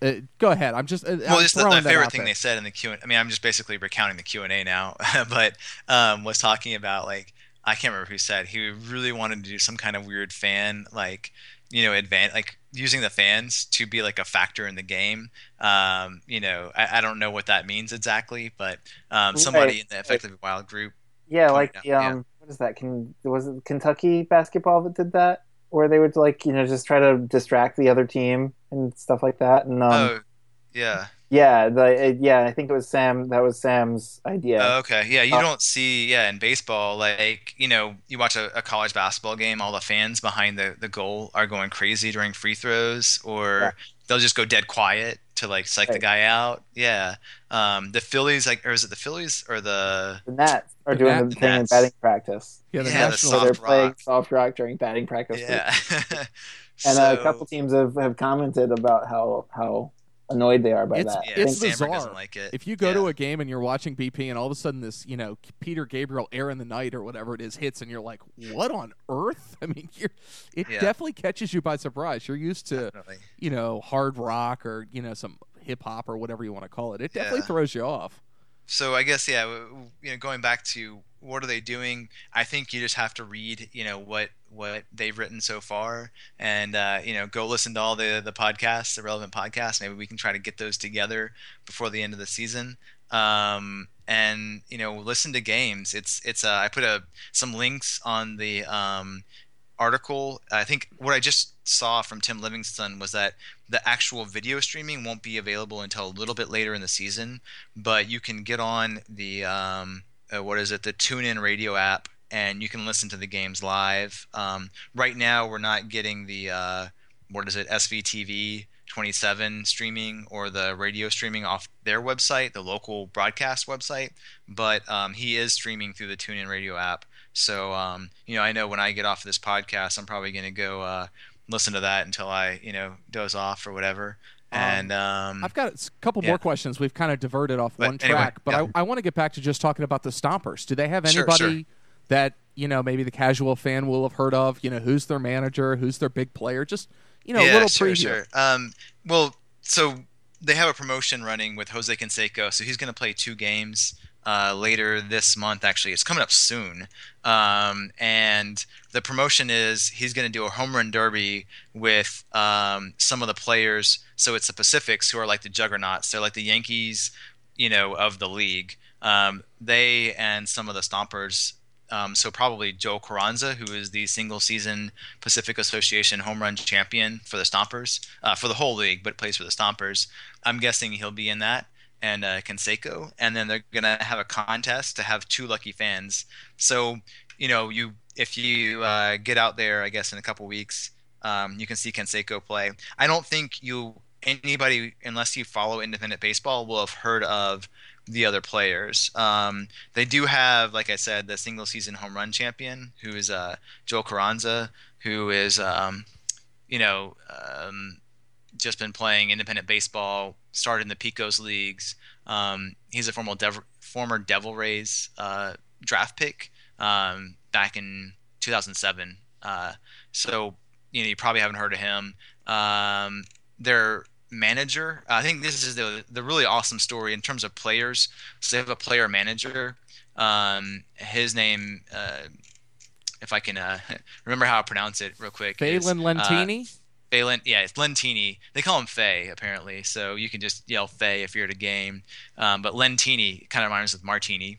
uh, go ahead. I'm just uh, well, just the, my favorite thing there. they said in the Q. I mean, I'm just basically recounting the Q and A now, <laughs> but um, was talking about like I can't remember who said he really wanted to do some kind of weird fan like you know advan like using the fans to be like a factor in the game. Um, you know, I, I don't know what that means exactly, but um, somebody Right. in the effectively wild group. Yeah, like out, the yeah. um, what is that? Can was it Kentucky basketball that did that, where they would like you know just try to distract the other team and stuff like that. And um, oh, yeah. Yeah, the it, yeah, I think it was Sam. That was Sam's idea. Oh, okay. Yeah, you Uh, don't see yeah in baseball like you know you watch a, a college basketball game, all the fans behind the the goal are going crazy during free throws, or Yeah. they'll just go dead quiet to like psych the guy out. Yeah. Um, the Phillies like or is it the Phillies or the the Nats are The doing Nat- the thing in Nats. batting practice. Yeah, the Yeah, the national. So they're soft playing soft rock during batting practice. yeah. <laughs> And so, a couple teams have, have commented about how how annoyed they are by It's- that. yeah, it's think- bizarre. like it. If you go yeah. to a game and you're watching BP, and all of a sudden this, you know, Peter Gabriel "Air in the Night" or whatever it is hits, and you're like, "What on earth?" <laughs> I mean, you're, it Yeah. definitely catches you by surprise. You're used to, Definitely. you know, hard rock or you know some hip hop or whatever you want to call it. It definitely Yeah. throws you off. so I guess yeah, w- w- you know, going back to what are they doing? I think you just have to read, you know, what what they've written so far, and uh, you know, go listen to all the the podcasts, the relevant podcasts. Maybe we can try to get those together before the end of the season. Um, and you know, listen to games. It's it's uh, I put a some links on the um, article. I think what I just saw from Tim Livingston was that the actual video streaming won't be available until a little bit later in the season, but you can get on the um, uh, what is it, the TuneIn Radio app, and you can listen to the games live. Um, right now, we're not getting the uh, what is it, SVTV 27 streaming or the radio streaming off their website, the local broadcast website, but um, he is streaming through the TuneIn Radio app. So um, you know, I know when I get off of this podcast, I'm probably going to go uh, listen to that until I you know doze off or whatever. And um, I've got a couple yeah. more questions. We've kind of diverted off But one anyway, track, but yeah. I, I want to get back to just talking about the Stompers. Do they have Sure, anybody sure. That you know maybe the casual fan will have heard of? You know, who's their manager? Who's their big player? Just you know, a little sure, preview. sure. Um, well, so they have a promotion running with Jose Canseco, so he's going to play two games uh, later this month. Actually, it's coming up soon. Um, and the promotion is he's going to do a home run derby with um, some of the players. So it's the Pacifics who are like the juggernauts. They're like the Yankees, you know, of the league. Um, they and some of the Stompers. Um, so probably Joe Carranza, who is the single season Pacific Association home run champion for the Stompers, uh, for the whole league, but plays for the Stompers. I'm guessing he'll be in that, and uh, Canseco, and then they're gonna have a contest to have two lucky fans. So you know, you if you uh, get out there, I guess in a couple weeks, um, you can see Canseco play. I don't think you anybody, unless you follow independent baseball, will have heard of the other players. Um, they do have, like I said, the single season home run champion, who is uh, Joel Carranza, who is, um, you know, um, just been playing independent baseball, started in the Pecos leagues. Um, he's a former Dev- former Devil Rays uh, draft pick um, back in 2007. Uh, so you know you probably haven't heard of him. Um, their manager, I think this is the the really awesome story in terms of players. So they have a player manager. Um, his name, uh, if I can uh, <laughs> remember how I pronounce it real quick, is, Fehlandt uh, Lentini. Fehlandt, yeah, it's Lentini. They call him Fay apparently, so you can just yell Fay if you're at a game. Um, but Lentini kind of reminds us of Martini.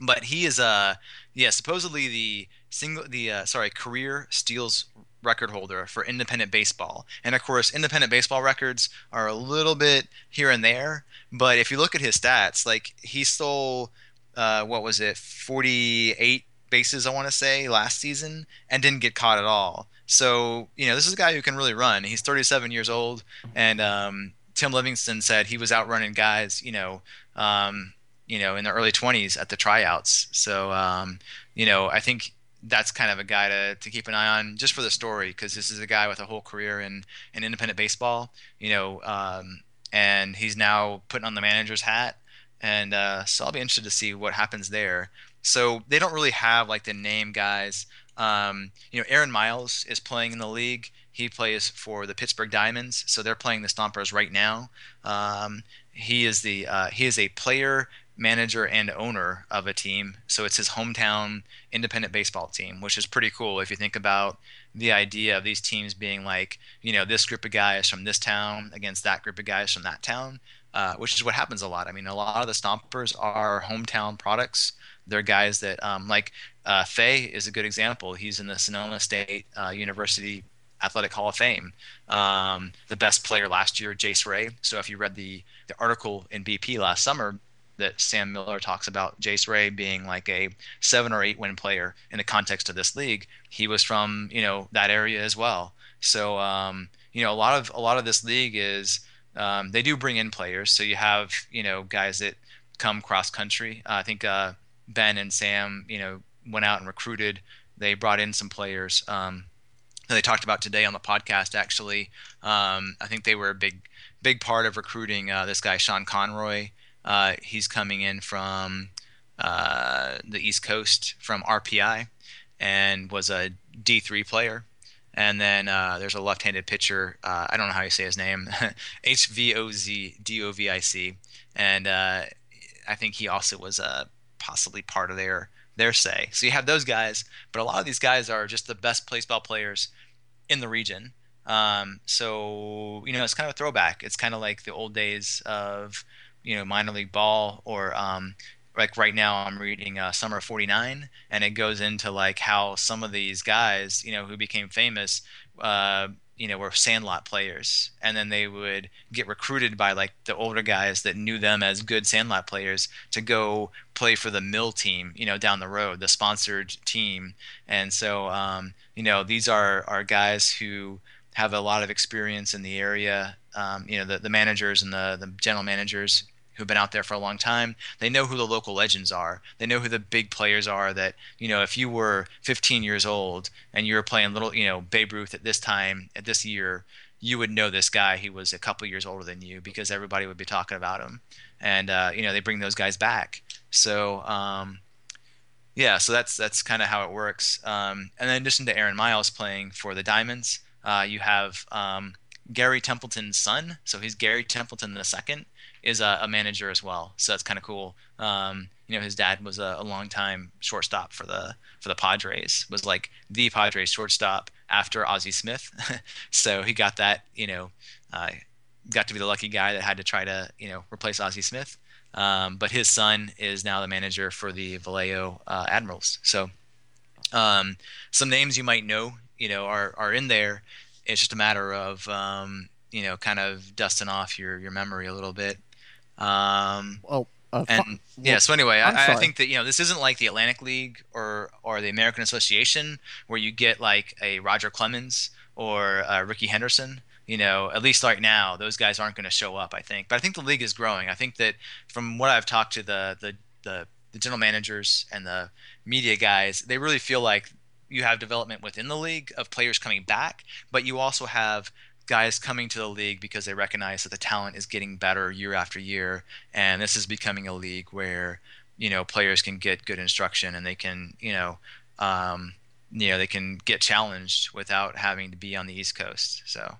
But he is uh yeah supposedly the single the uh, sorry career steals record holder for independent baseball. And of course, independent baseball records are a little bit here and there. But if you look at his stats, like he stole uh, what was it 48 bases I want to say last season and didn't get caught at all. So you know this is a guy who can really run. He's 37 years old, and um, Tim Livingston said he was outrunning guys, you know, um, you know, in the early 20s at the tryouts. So um, you know, I think that's kind of a guy to, to keep an eye on just for the story because this is a guy with a whole career in, in independent baseball, you know, um, and he's now putting on the manager's hat. And uh, so I'll be interested to see what happens there. So they don't really have like the name guys. Um, you know, Aaron Miles is playing in the league. He plays for the Pittsburg Diamonds, so they're playing the Stompers right now. Um, he is the uh, he is a player, manager, and owner of a team. So it's his hometown independent baseball team, which is pretty cool if you think about the idea of these teams being like, you know, this group of guys from this town against that group of guys from that town, uh, which is what happens a lot. I mean, a lot of the Stompers are hometown products. They're guys that, um, like, uh, Fay is a good example. He's in the Sonoma State uh, University Athletic Hall of Fame. Um, the best player last year, Jace Ray. So if you read the, the article in BP last summer, that Sam Miller talks about Jace Ray being like a seven or eight win player in the context of this league. He was from you know that area as well. So um, you know a lot of a lot of this league is um, they do bring in players. So you have you know guys that come cross country. Uh, I think uh, Ben and Sam you know went out and recruited. They brought in some players. Um, that they talked about today on the podcast. Actually, um, I think they were a big big part of recruiting uh, this guy Sean Conroy. Uh, he's coming in from uh, the East Coast from RPI and was a D3 player. And then uh, there's a left-handed pitcher. Uh, I don't know how you say his name, <laughs> H V O Z D O V I C, and uh, I think he also was uh, possibly part of their their say. So you have those guys, but a lot of these guys are just the best baseball players in the region. Um, so you know, it's kind of a throwback. It's kind of like the old days of you know minor league ball or um, like right now i'm reading uh, summer of 49 and it goes into like how some of these guys you know who became famous uh, you know were sandlot players. And then they would get recruited by like the older guys that knew them as good sandlot players to go play for the mill team you know down the road the sponsored team. And so um, you know these are are guys who have a lot of experience in the area. Um, you know the, the managers and the, the general managers who've been out there for a long time they know who the local legends are they know who the big players are that you know if you were 15 years old and you were playing little you know babe ruth at this time at this year you would know this guy. He was a couple years older than you because everybody would be talking about him, and uh, you know they bring those guys back. So um, yeah, so that's that's kind of how it works. Um, and in addition to Aaron Miles playing for the Diamonds, uh, you have um, Gary Templeton's son. So he's Gary Templeton second is a, a manager as well. So that's kind of cool. Um, you know, his dad was a, a long time shortstop for the for the Padres. Was like the Padres shortstop after Ozzie Smith. <laughs> so he got that. You know, uh, got to be the lucky guy that had to try to you know replace Ozzie Smith. Um, but his son is now the manager for the Vallejo uh, Admirals. So um, some names you might know, you know, are are in there. It's just a matter of um, you know, kind of dusting off your your memory a little bit. Um, Well, uh, and yeah, so anyway, I, I think that you know this isn't like the Atlantic League or or the American Association where you get like a Roger Clemens or uh, Rickey Henderson. You know, at least right now, those guys aren't going to show up. I think, but I think the league is growing. I think that from what I've talked to the the the, the general managers and the media guys, they really feel like you have development within the league of players coming back, but you also have guys coming to the league because they recognize that the talent is getting better year after year, and this is becoming a league where you know players can get good instruction and they can you know um, you know they can get challenged without having to be on the East Coast. So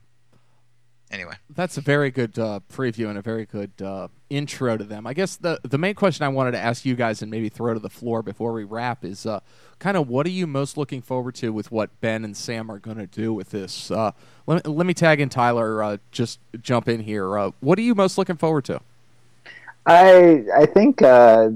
anyway, That's a very good uh, preview and a very good uh, intro to them. I guess the the main question I wanted to ask you guys and maybe throw to the floor before we wrap is uh, kind of what are you most looking forward to with what Ben and Sam are going to do with this? Uh, let, let me tag in Tyler. Uh, just jump in here. Uh, what are you most looking forward to? I I think uh,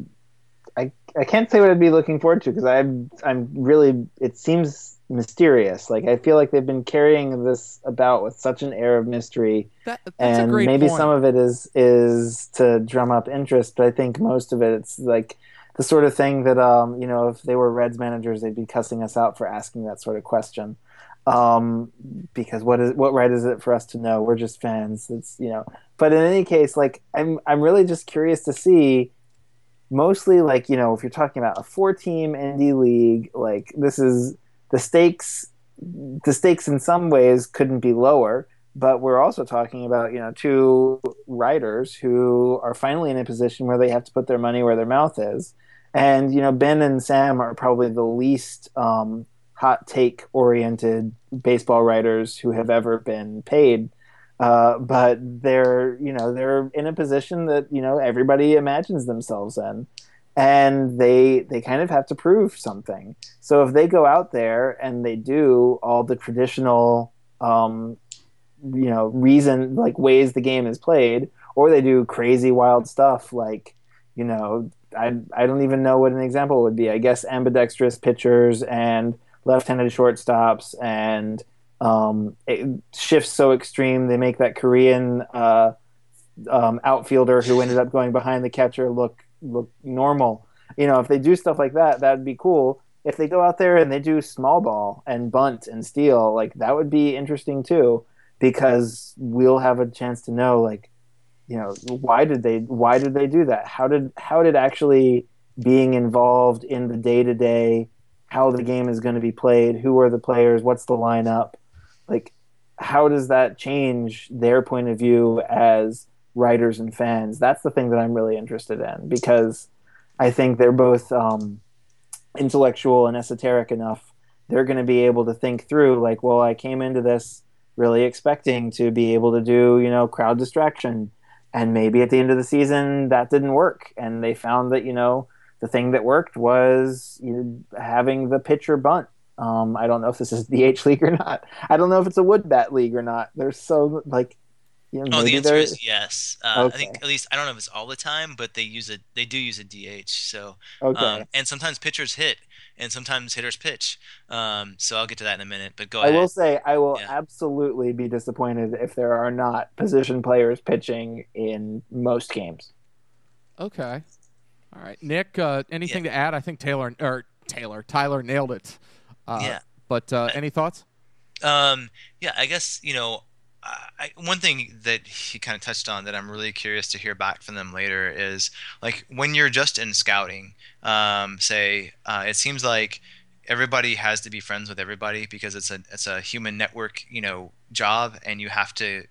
I I can't say what I'd be looking forward to because I'm I'm really it seems mysterious. Like I feel like they've been carrying this about with such an air of mystery, That, and maybe point. some of it is is to drum up interest. But I think most of it it's like the sort of thing that um you know if they were Reds managers they'd be cussing us out for asking that sort of question. Um, because what is what right is it for us to know? We're just fans. It's you know. But in any case, like I'm I'm really just curious to see mostly like you know if you're talking about a four team indie league like this is the stakes the stakes in some ways couldn't be lower but we're also talking about you know two writers who are finally in a position where they have to put their money where their mouth is. And you know ben and sam are probably the least um, hot take oriented baseball writers who have ever been paid. Uh, but they're you know they're in a position that you know everybody imagines themselves in and they they kind of have to prove something. So if they go out there and they do all the traditional um, you know reason like ways the game is played or they do crazy wild stuff like you know I, I don't even know what an example would be. I guess ambidextrous pitchers and left-handed shortstops and um, shifts so extreme they make that korean uh, um, outfielder who ended up going behind the catcher look look normal. You know if they do stuff like that that'd be cool. If they go out there and they do small ball and bunt and steal like that would be interesting too because we'll have a chance to know like you know why did they why did they do that? How did how did actually being involved in the day to day how the game is going to be played who are the players what's the lineup? Like how does that change their point of view as writers and fans that's the thing that i'm really interested in because i think they're both um, intellectual and esoteric enough. They're going to be able to think through like well i came into this really expecting to be able to do you know crowd distraction. And maybe at the end of the season that didn't work. And they found that you know the thing that worked was you know, having the pitcher bunt. Um, i don't know if this is the h league or not. I don't know if it's a wood bat league or not. There's so like you know, oh, the maybe answer is yes. Uh, I think at least I don't know if it's all the time, but they use a they do use a DH. So okay um, and sometimes pitchers hit, and sometimes hitters pitch. Um, so I'll get to that in a minute. But go ahead. I ahead. will say I will Yeah. absolutely be disappointed if there are not position players pitching in most games. Okay. All right, Nick. Uh, anything to add? I think Taylor or Taylor Tyler nailed it. Uh, Yeah. But uh, any thoughts? Um, yeah, I guess you know, I, one thing that he kind of touched on that I'm really curious to hear back from them later is like when you're just in scouting, um, say uh, it seems like everybody has to be friends with everybody because it's a it's a human network, you know, job and you have to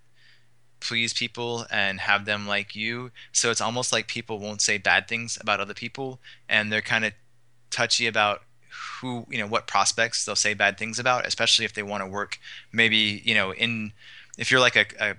please people and have them like you. So it's almost like people won't say bad things about other people and they're kind of touchy about who, you know, what prospects they'll say bad things about, especially if they want to work maybe, you know, in if you're like a, a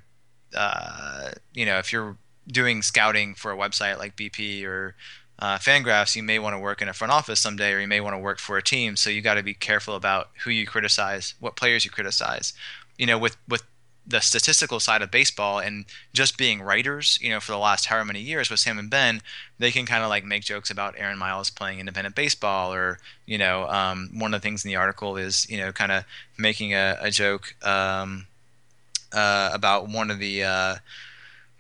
uh, you know, if you're doing scouting for a website like BP or uh, Fangraphs, you may want to work in a front office someday, or you may want to work for a team. So you got to be careful about who you criticize, what players you criticize. You know, with with the statistical side of baseball and just being writers, you know, for the last however many years with Sam and Ben, they can kind of like make jokes about Aaron Miles playing independent baseball, or you know, um, one of the things in the article is you know, kind of making a, a joke um, uh, about one of the uh,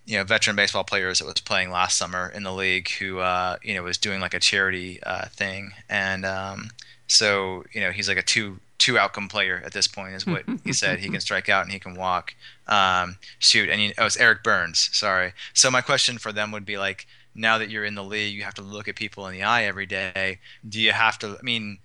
you know veteran baseball players that was playing last summer in the league who uh, you know was doing like a charity uh, thing. And um, so you know he's like a two two outcome player at this point is what he said he can <laughs> strike out and he can walk um, shoot and he, oh it's Eric Burns. sorry so my question for them would be like now that you're in the league you have to look at people in the eye every day do you have to I mean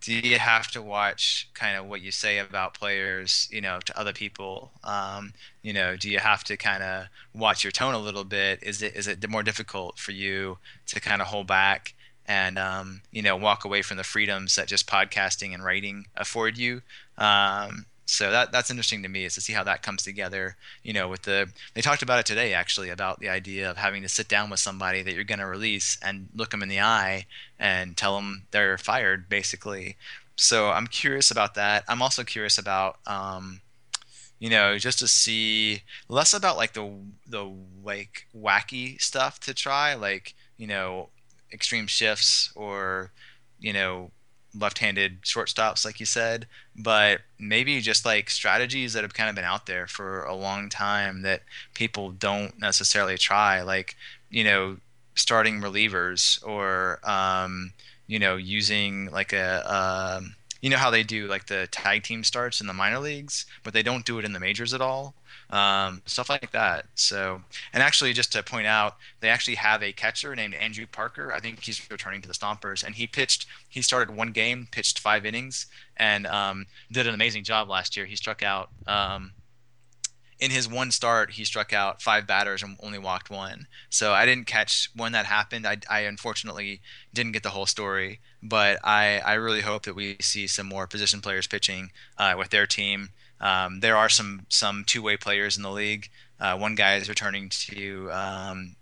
do you have to watch kind of what you say about players, you know, to other people? Um, you know, do you have to kind of watch your tone a little bit? Is it is it more difficult for you to kind of hold back and um, you know walk away from the freedoms that just podcasting and writing afford you? Um, so that that's interesting to me is to see how that comes together you know with the they talked about it today actually about the idea of having to sit down with somebody that you're going to release and look them in the eye and tell them they're fired basically so i'm curious about that i'm also curious about um, you know just to see less about like the the like wacky stuff to try like you know extreme shifts or you know left-handed shortstops like you said but maybe just like strategies that have kind of been out there for a long time that people don't necessarily try like you know starting relievers or um, you know using like a um, you know how they do like the tag team starts in the minor leagues but they don't do it in the majors at all um, stuff like that. So, and actually, just to point out, they actually have a catcher named Andrew Parker. I think he's returning to the Stompers, and he pitched. He started one game, pitched five innings, and um, did an amazing job last year. He struck out. Um, in his one start, he struck out five batters and only walked one. So I didn't catch when that happened. I, I unfortunately didn't get the whole story, but I, I really hope that we see some more position players pitching uh, with their team. Um, there are some some two way players in the league. Uh, one guy is returning to um,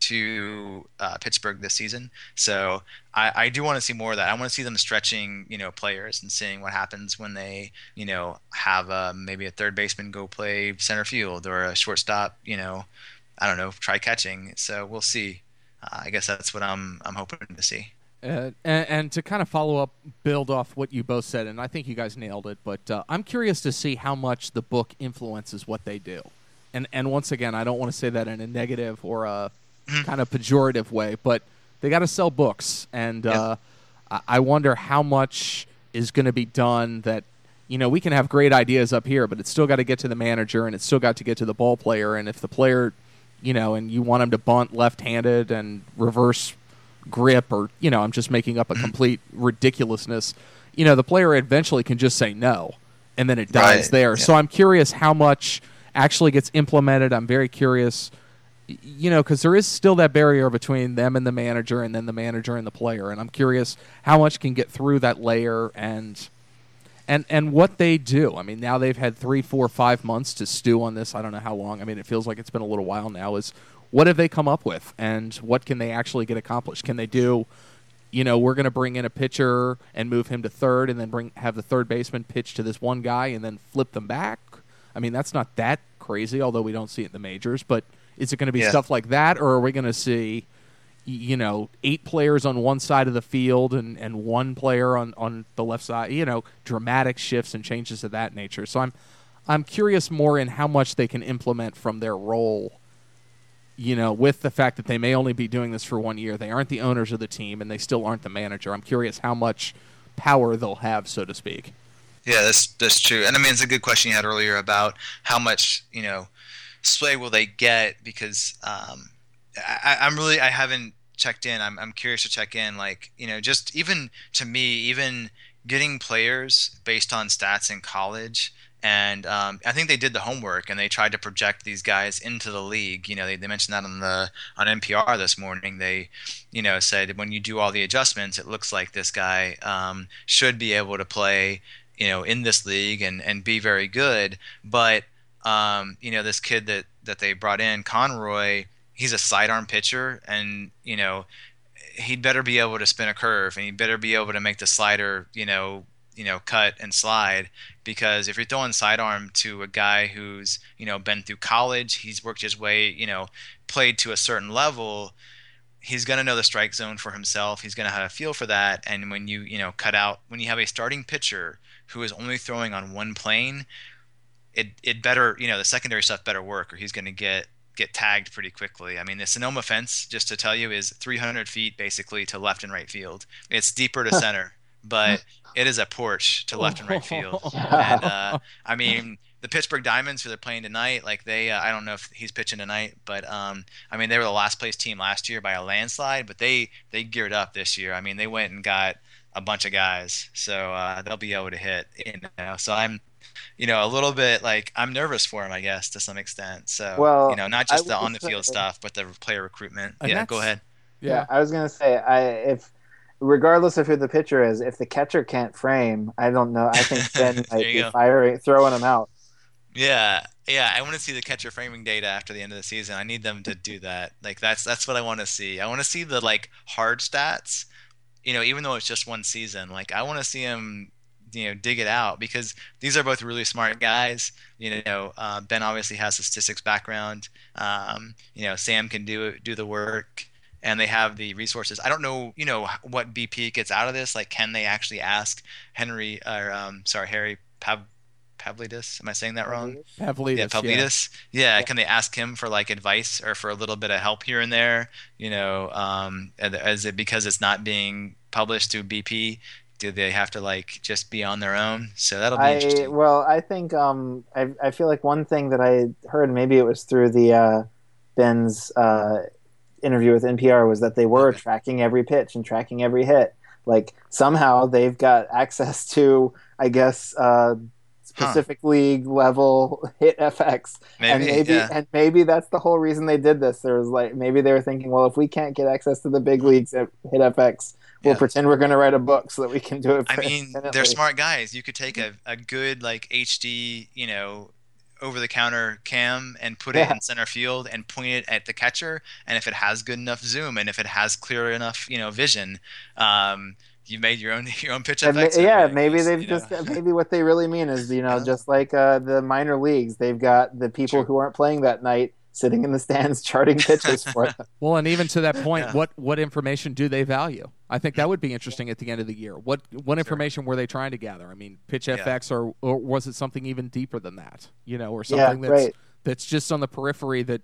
to uh, Pittsburg this season, so I, I do want to see more of that. I want to see them stretching, you know, players and seeing what happens when they, you know, have uh, maybe a third baseman go play center field or a shortstop, you know, I don't know, try catching. So we'll see. Uh, I guess that's what I'm I'm hoping to see. Uh, and, and, to kind of follow up, build off what you both said, and I think you guys nailed it. But uh, I'm curious to see how much the book influences what they do. And and once again, I don't want to say that in a negative or a mm-hmm. kind of pejorative way, but they got to sell books, and uh, I wonder how much is going to be done that. You know, we can have great ideas up here, but it's still got to get to the manager, and it's still got to get to the ball player. And if the player, you know, and you want him to bunt left-handed and reverse grip or you know i'm just making up a <clears throat> complete ridiculousness you know the player eventually can just say no and then it dies right. there yeah. so i'm curious how much actually gets implemented i'm very curious you know because there is still that barrier between them and the manager and then the manager and the player and i'm curious how much can get through that layer and and and what they do i mean now they've had three four five months to stew on this i don't know how long i mean it feels like it's been a little while now is what have they come up with and what can they actually get accomplished? Can they do, you know, we're going to bring in a pitcher and move him to third and then bring have the third baseman pitch to this one guy and then flip them back? I mean, that's not that crazy, although we don't see it in the majors, but is it going to be yeah. stuff like that or are we going to see you know, eight players on one side of the field and, and one player on, on the left side, you know, dramatic shifts and changes of that nature. So I'm I'm curious more in how much they can implement from their role you know, with the fact that they may only be doing this for one year, they aren't the owners of the team and they still aren't the manager. I'm curious how much power they'll have, so to speak. Yeah, that's that's true. And I mean, it's a good question you had earlier about how much you know sway will they get because um, I, I'm really I haven't checked in. I'm I'm curious to check in. Like you know, just even to me, even getting players based on stats in college and um, I think they did the homework and they tried to project these guys into the league. You know, they, they mentioned that on the on NPR this morning. They, you know, said when you do all the adjustments, it looks like this guy um, should be able to play, you know, in this league and and be very good. But um, you know, this kid that that they brought in, Conroy, he's a sidearm pitcher, and you know, he'd better be able to spin a curve and he'd better be able to make the slider, you know, you know, cut and slide because if you're throwing sidearm to a guy who's, you know, been through college, he's worked his way, you know, played to a certain level, he's to know the strike zone for himself. He's to have a feel for that. And when you, you know, cut out, when you have a starting pitcher who is only throwing on one plane, it, it better, you know, the secondary stuff better work or he's going to get, get tagged pretty quickly. I mean, the Sonoma fence, just to tell you, is 300 feet basically to left and right field. It's deeper to center, but it is a porch to left and right field. <laughs> And uh, I mean, the Pittsburg Diamonds, who they're playing tonight, like they, uh, I don't know if he's pitching tonight, but um, I mean, they were the last place team last year by a landslide, but they they geared up this year. I mean, they went and got a bunch of guys, so uh, they'll be able to hit. You know, so I'm you know, a little bit like I'm nervous for him, I guess, to some extent. So, Well, you know, not just I the on the field stuff, but the player recruitment. And yeah, go ahead. Yeah, I was gonna say, I if regardless of who the pitcher is, if the catcher can't frame, I don't know. I think <laughs> Ben There might be go. firing, throwing him out. Yeah, yeah. I want to see the catcher framing data after the end of the season. I need them to do that. Like that's that's what I want to see. I want to see the like hard stats. You know, even though it's just one season, like I want to see him, you know, dig it out because these are both really smart guys. You know, uh, Ben obviously has a statistics background. Um, you know, Sam can do it, do the work, and they have the resources. I don't know, you know, what BP gets out of this. Like, can they actually ask Henry or um, sorry, Harry Pav Pavlidis? Am I saying that wrong? Pavlidis, yeah, Pavlidis. Yeah. can they ask him for like advice or for a little bit of help here and there? You know, um, and as it because it's not being published through BP, do they have to like just be on their own? So that'll be I interesting. well, I think um, I I feel like one thing that I heard, maybe it was through the uh, Ben's uh, interview with NPR, was that they were Okay. tracking every pitch and tracking every hit. Like somehow they've got access to, I guess, uh, specific league level <laughs> HITf/x, and Maybe, maybe yeah. and maybe that's the whole reason they did this. There was like maybe they were thinking, well, if we can't get access to the big leagues at HITf/x, we'll Yeah. pretend we're going to write a book so that we can do it. I mean, they're smart guys. You could take a, a good like HD, you know, over the counter cam and put it in center field and point it at the catcher. And if it has good enough zoom and if it has clear enough, you know, vision, um, you made your own <laughs> your own pitch And ma- yeah, over it, they've you know. just <laughs> maybe what they really mean is you know Yeah. <laughs> just like uh, the minor leagues, they've got the people Sure. who aren't playing that night sitting in the stands charting pitches for them. Well, and even to that point, Yeah. what what information do they value? I think that would be interesting at the end of the year. What what information were they trying to gather? I mean, pitch Yeah. FX, or or was it something even deeper than that? You know, or Yeah, something that's right. that's just on the periphery that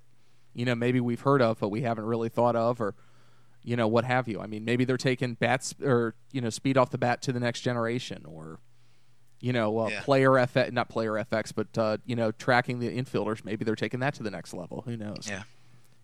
you know maybe we've heard of but we haven't really thought of, or you know what have you. I mean, maybe they're taking bats or you know speed off the bat to the next generation, or you know uh, Yeah. player FX, not player FX, but uh, you know tracking the infielders. Maybe they're taking that to the next level. Who knows? Yeah.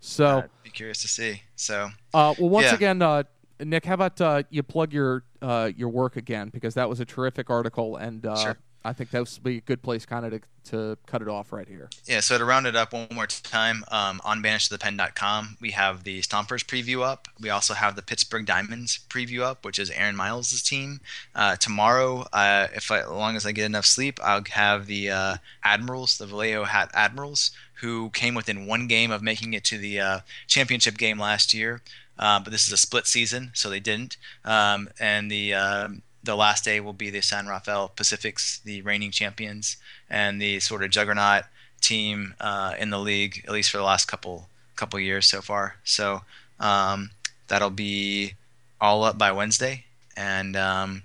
So. I'd be curious to see. So Uh, well, once Yeah. again, uh, Nick, how about uh, you plug your uh, your work again because that was a terrific article, and uh, Sure. I think that would be a good place kind of to, to cut it off right here. Yeah, so to round it up one more time, um, on banishedtothepen.com, we have the Stompers preview up. We also have the Pittsburg Diamonds preview up, which is Aaron Miles' team. Uh, tomorrow, uh, if I, as long as I get enough sleep, I'll have the uh, Admirals, the Vallejo Hat Admirals, who came within one game of making it to the uh, championship game last year. Uh, but this is a split season, so they didn't. Um, and the um the last day will be the San Rafael Pacifics, the reigning champions, and the sort of juggernaut team uh, in the league, at least for the last couple couple years so far. So um, that'll be all up by Wednesday, and, um,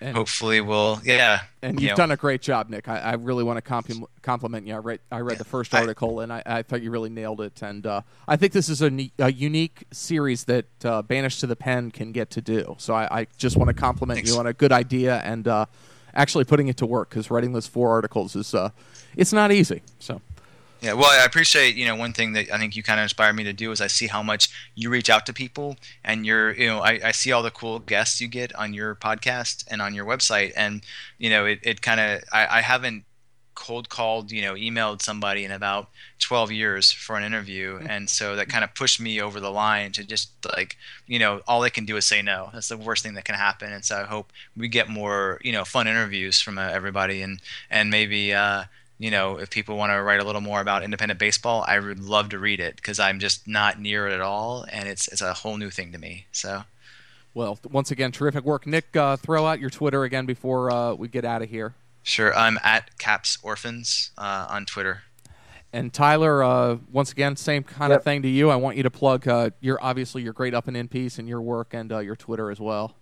And- hopefully we'll yeah. And you you've know, done a great job, Nick. I, I really want to complim- compliment you. I read I read the first I- article, and I, I thought you really nailed it. And uh, I think this is a, ne- a unique series that uh, Banished to the Pen can get to do. So I, I just want to compliment Thanks. you on a good idea and uh, actually putting it to work because writing those four articles is uh, it's not easy. So. Yeah, well, I appreciate you know one thing that I think you kind of inspired me to do is I see how much you reach out to people, and you're you know I, I see all the cool guests you get on your podcast and on your website, and you know it, it kind of I, I haven't cold called, you know, emailed somebody in about 12 years for an interview. Mm-hmm. And so that kind of pushed me over the line to just like, you know, all they can do is say no. That's the worst thing that can happen. And so I hope we get more, you know, fun interviews from uh, everybody and, and maybe, uh, you know, if people want to write a little more about independent baseball, I would love to read it because I'm just not near it at all, and it's it's a whole new thing to me. So, Well, once again, terrific work, Nick. Uh, throw out your Twitter again before uh, we get out of here. sure, I'm at Caps Orphans uh, on Twitter. And Tyler, uh, once again, same kind of thing to you. I want you to plug uh, your obviously your great up and in piece and your work and uh, your Twitter as well.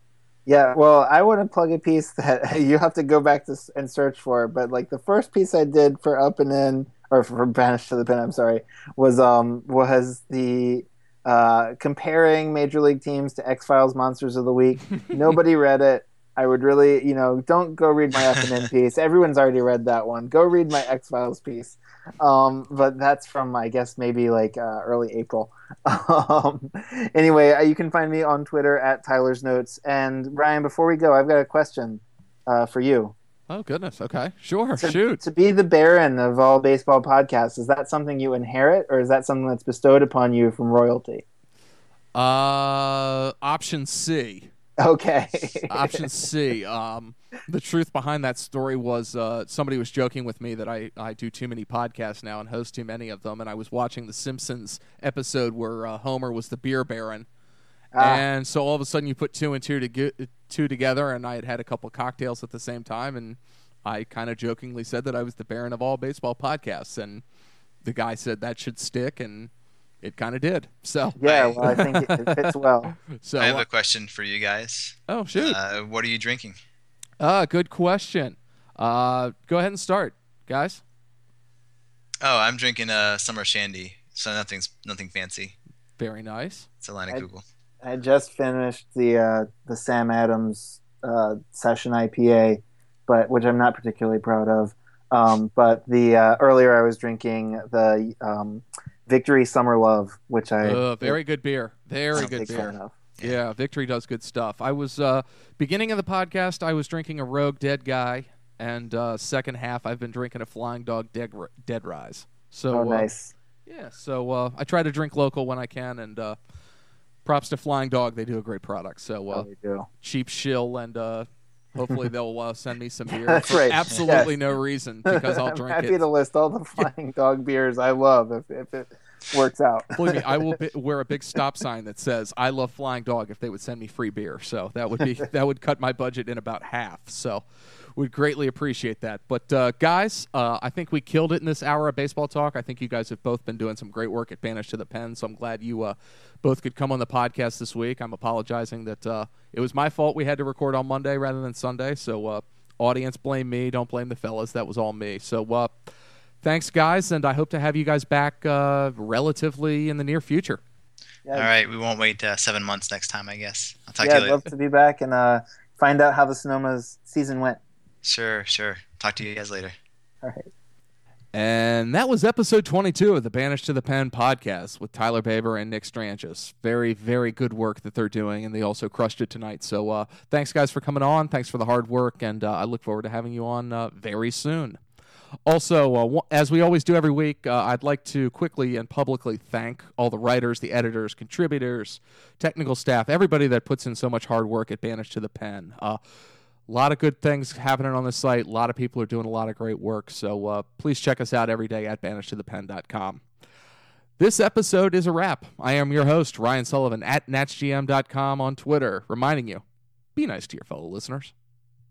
Yeah, well, I want to plug a piece that <laughs> you have to go back to and search for. But like the first piece I did for Up and In, or for Banished to the Pen, I'm sorry, was um was the uh, comparing major league teams to X Files Monsters of the Week. <laughs> Nobody read it. I would really, you know, don't go read my Up and In <laughs> piece. Everyone's already read that one. Go read my X Files piece. Um, but that's from, I guess, maybe like uh, early April. <laughs> Um, anyway, uh, you can find me on Twitter at Tyler's Notes. And Ryan, before we go, I've got a question uh, for you. Oh goodness. Okay. Sure. To, Shoot. to be the Baron of all baseball podcasts, is that something you inherit, or is that something that's bestowed upon you from royalty? Uh, option C. Okay. Option C. Um, the truth behind that story was uh, somebody was joking with me that I, I do too many podcasts now and host too many of them. And I was watching the Simpsons episode where uh, Homer was the beer baron. Ah. And so all of a sudden you put two and two, to two together, and I had had a couple cocktails at the same time. And I kind of jokingly said that I was the baron of all baseball podcasts. And the guy said that should stick, and it kind of did. So, yeah, well, I think it, it fits well. <laughs> so I have uh, a question for you guys. oh, shoot. Uh, what are you drinking? Ah, good question. Uh, go ahead and start, guys. Oh, I'm drinking a summer shandy, so nothing's nothing fancy. Very nice. It's Atlantic I- Google. I just finished the uh, the Sam Adams uh, session IPA, but which I'm not particularly proud of. Um, but the uh, earlier I was drinking the um, Victory Summer Love, which I Uh, very good beer. Very good beer. Yeah, Victory does good stuff. I was uh, beginning of the podcast. I was drinking a Rogue Dead Guy, and uh, second half I've been drinking a Flying Dog Dead, Dead Rise. So Oh, uh, nice. yeah, so uh, I try to drink local when I can, and uh, props to Flying Dog. They do a great product. So uh, Oh, cheap shill, and uh, hopefully they'll uh, send me some beer. That's for right. Absolutely Yes. no reason because I'll <laughs> I'm drink happy it. to list all the Flying Dog beers I love if, if it works out. Believe me, I will <laughs> be, wear a big stop sign that says "I love Flying Dog" if they would send me free beer. So that would be that would cut my budget in about half. So would greatly appreciate that. But uh, guys, uh, I think we killed it in this hour of baseball talk. I think you guys have both been doing some great work at Banished to the Pen. So I'm glad you uh, both could come on the podcast this week. I'm apologizing that uh, it was my fault we had to record on Monday rather than Sunday. So uh, audience, blame me. Don't blame the fellas. That was all me. So. Uh, Thanks, guys, and I hope to have you guys back uh, relatively in the near future. Yeah, All right, we won't wait uh, seven months next time, I guess. I'll talk yeah to I'd you later. love to be back and uh, find out how the Sonoma's season went. Sure, sure. Talk to you guys later. All right. And that was episode 22 of the Banished to the Pen podcast with Tyler Baber and Nick Strangis. Very, very good work that they're doing, and they also crushed it tonight. So uh, thanks, guys, for coming on. Thanks for the hard work, and uh, I look forward to having you on uh, very soon. Also, uh, as we always do every week, uh, I'd like to quickly and publicly thank all the writers, the editors, contributors, technical staff, everybody that puts in so much hard work at Banished to the Pen. A lot of good things happening on the site. A lot of people are doing a lot of great work. So uh, please check us out every day at banishedtothepen.com. This episode is a wrap. I am your host, Ryan Sullivan, at natsgm.com on Twitter, reminding you be nice to your fellow listeners.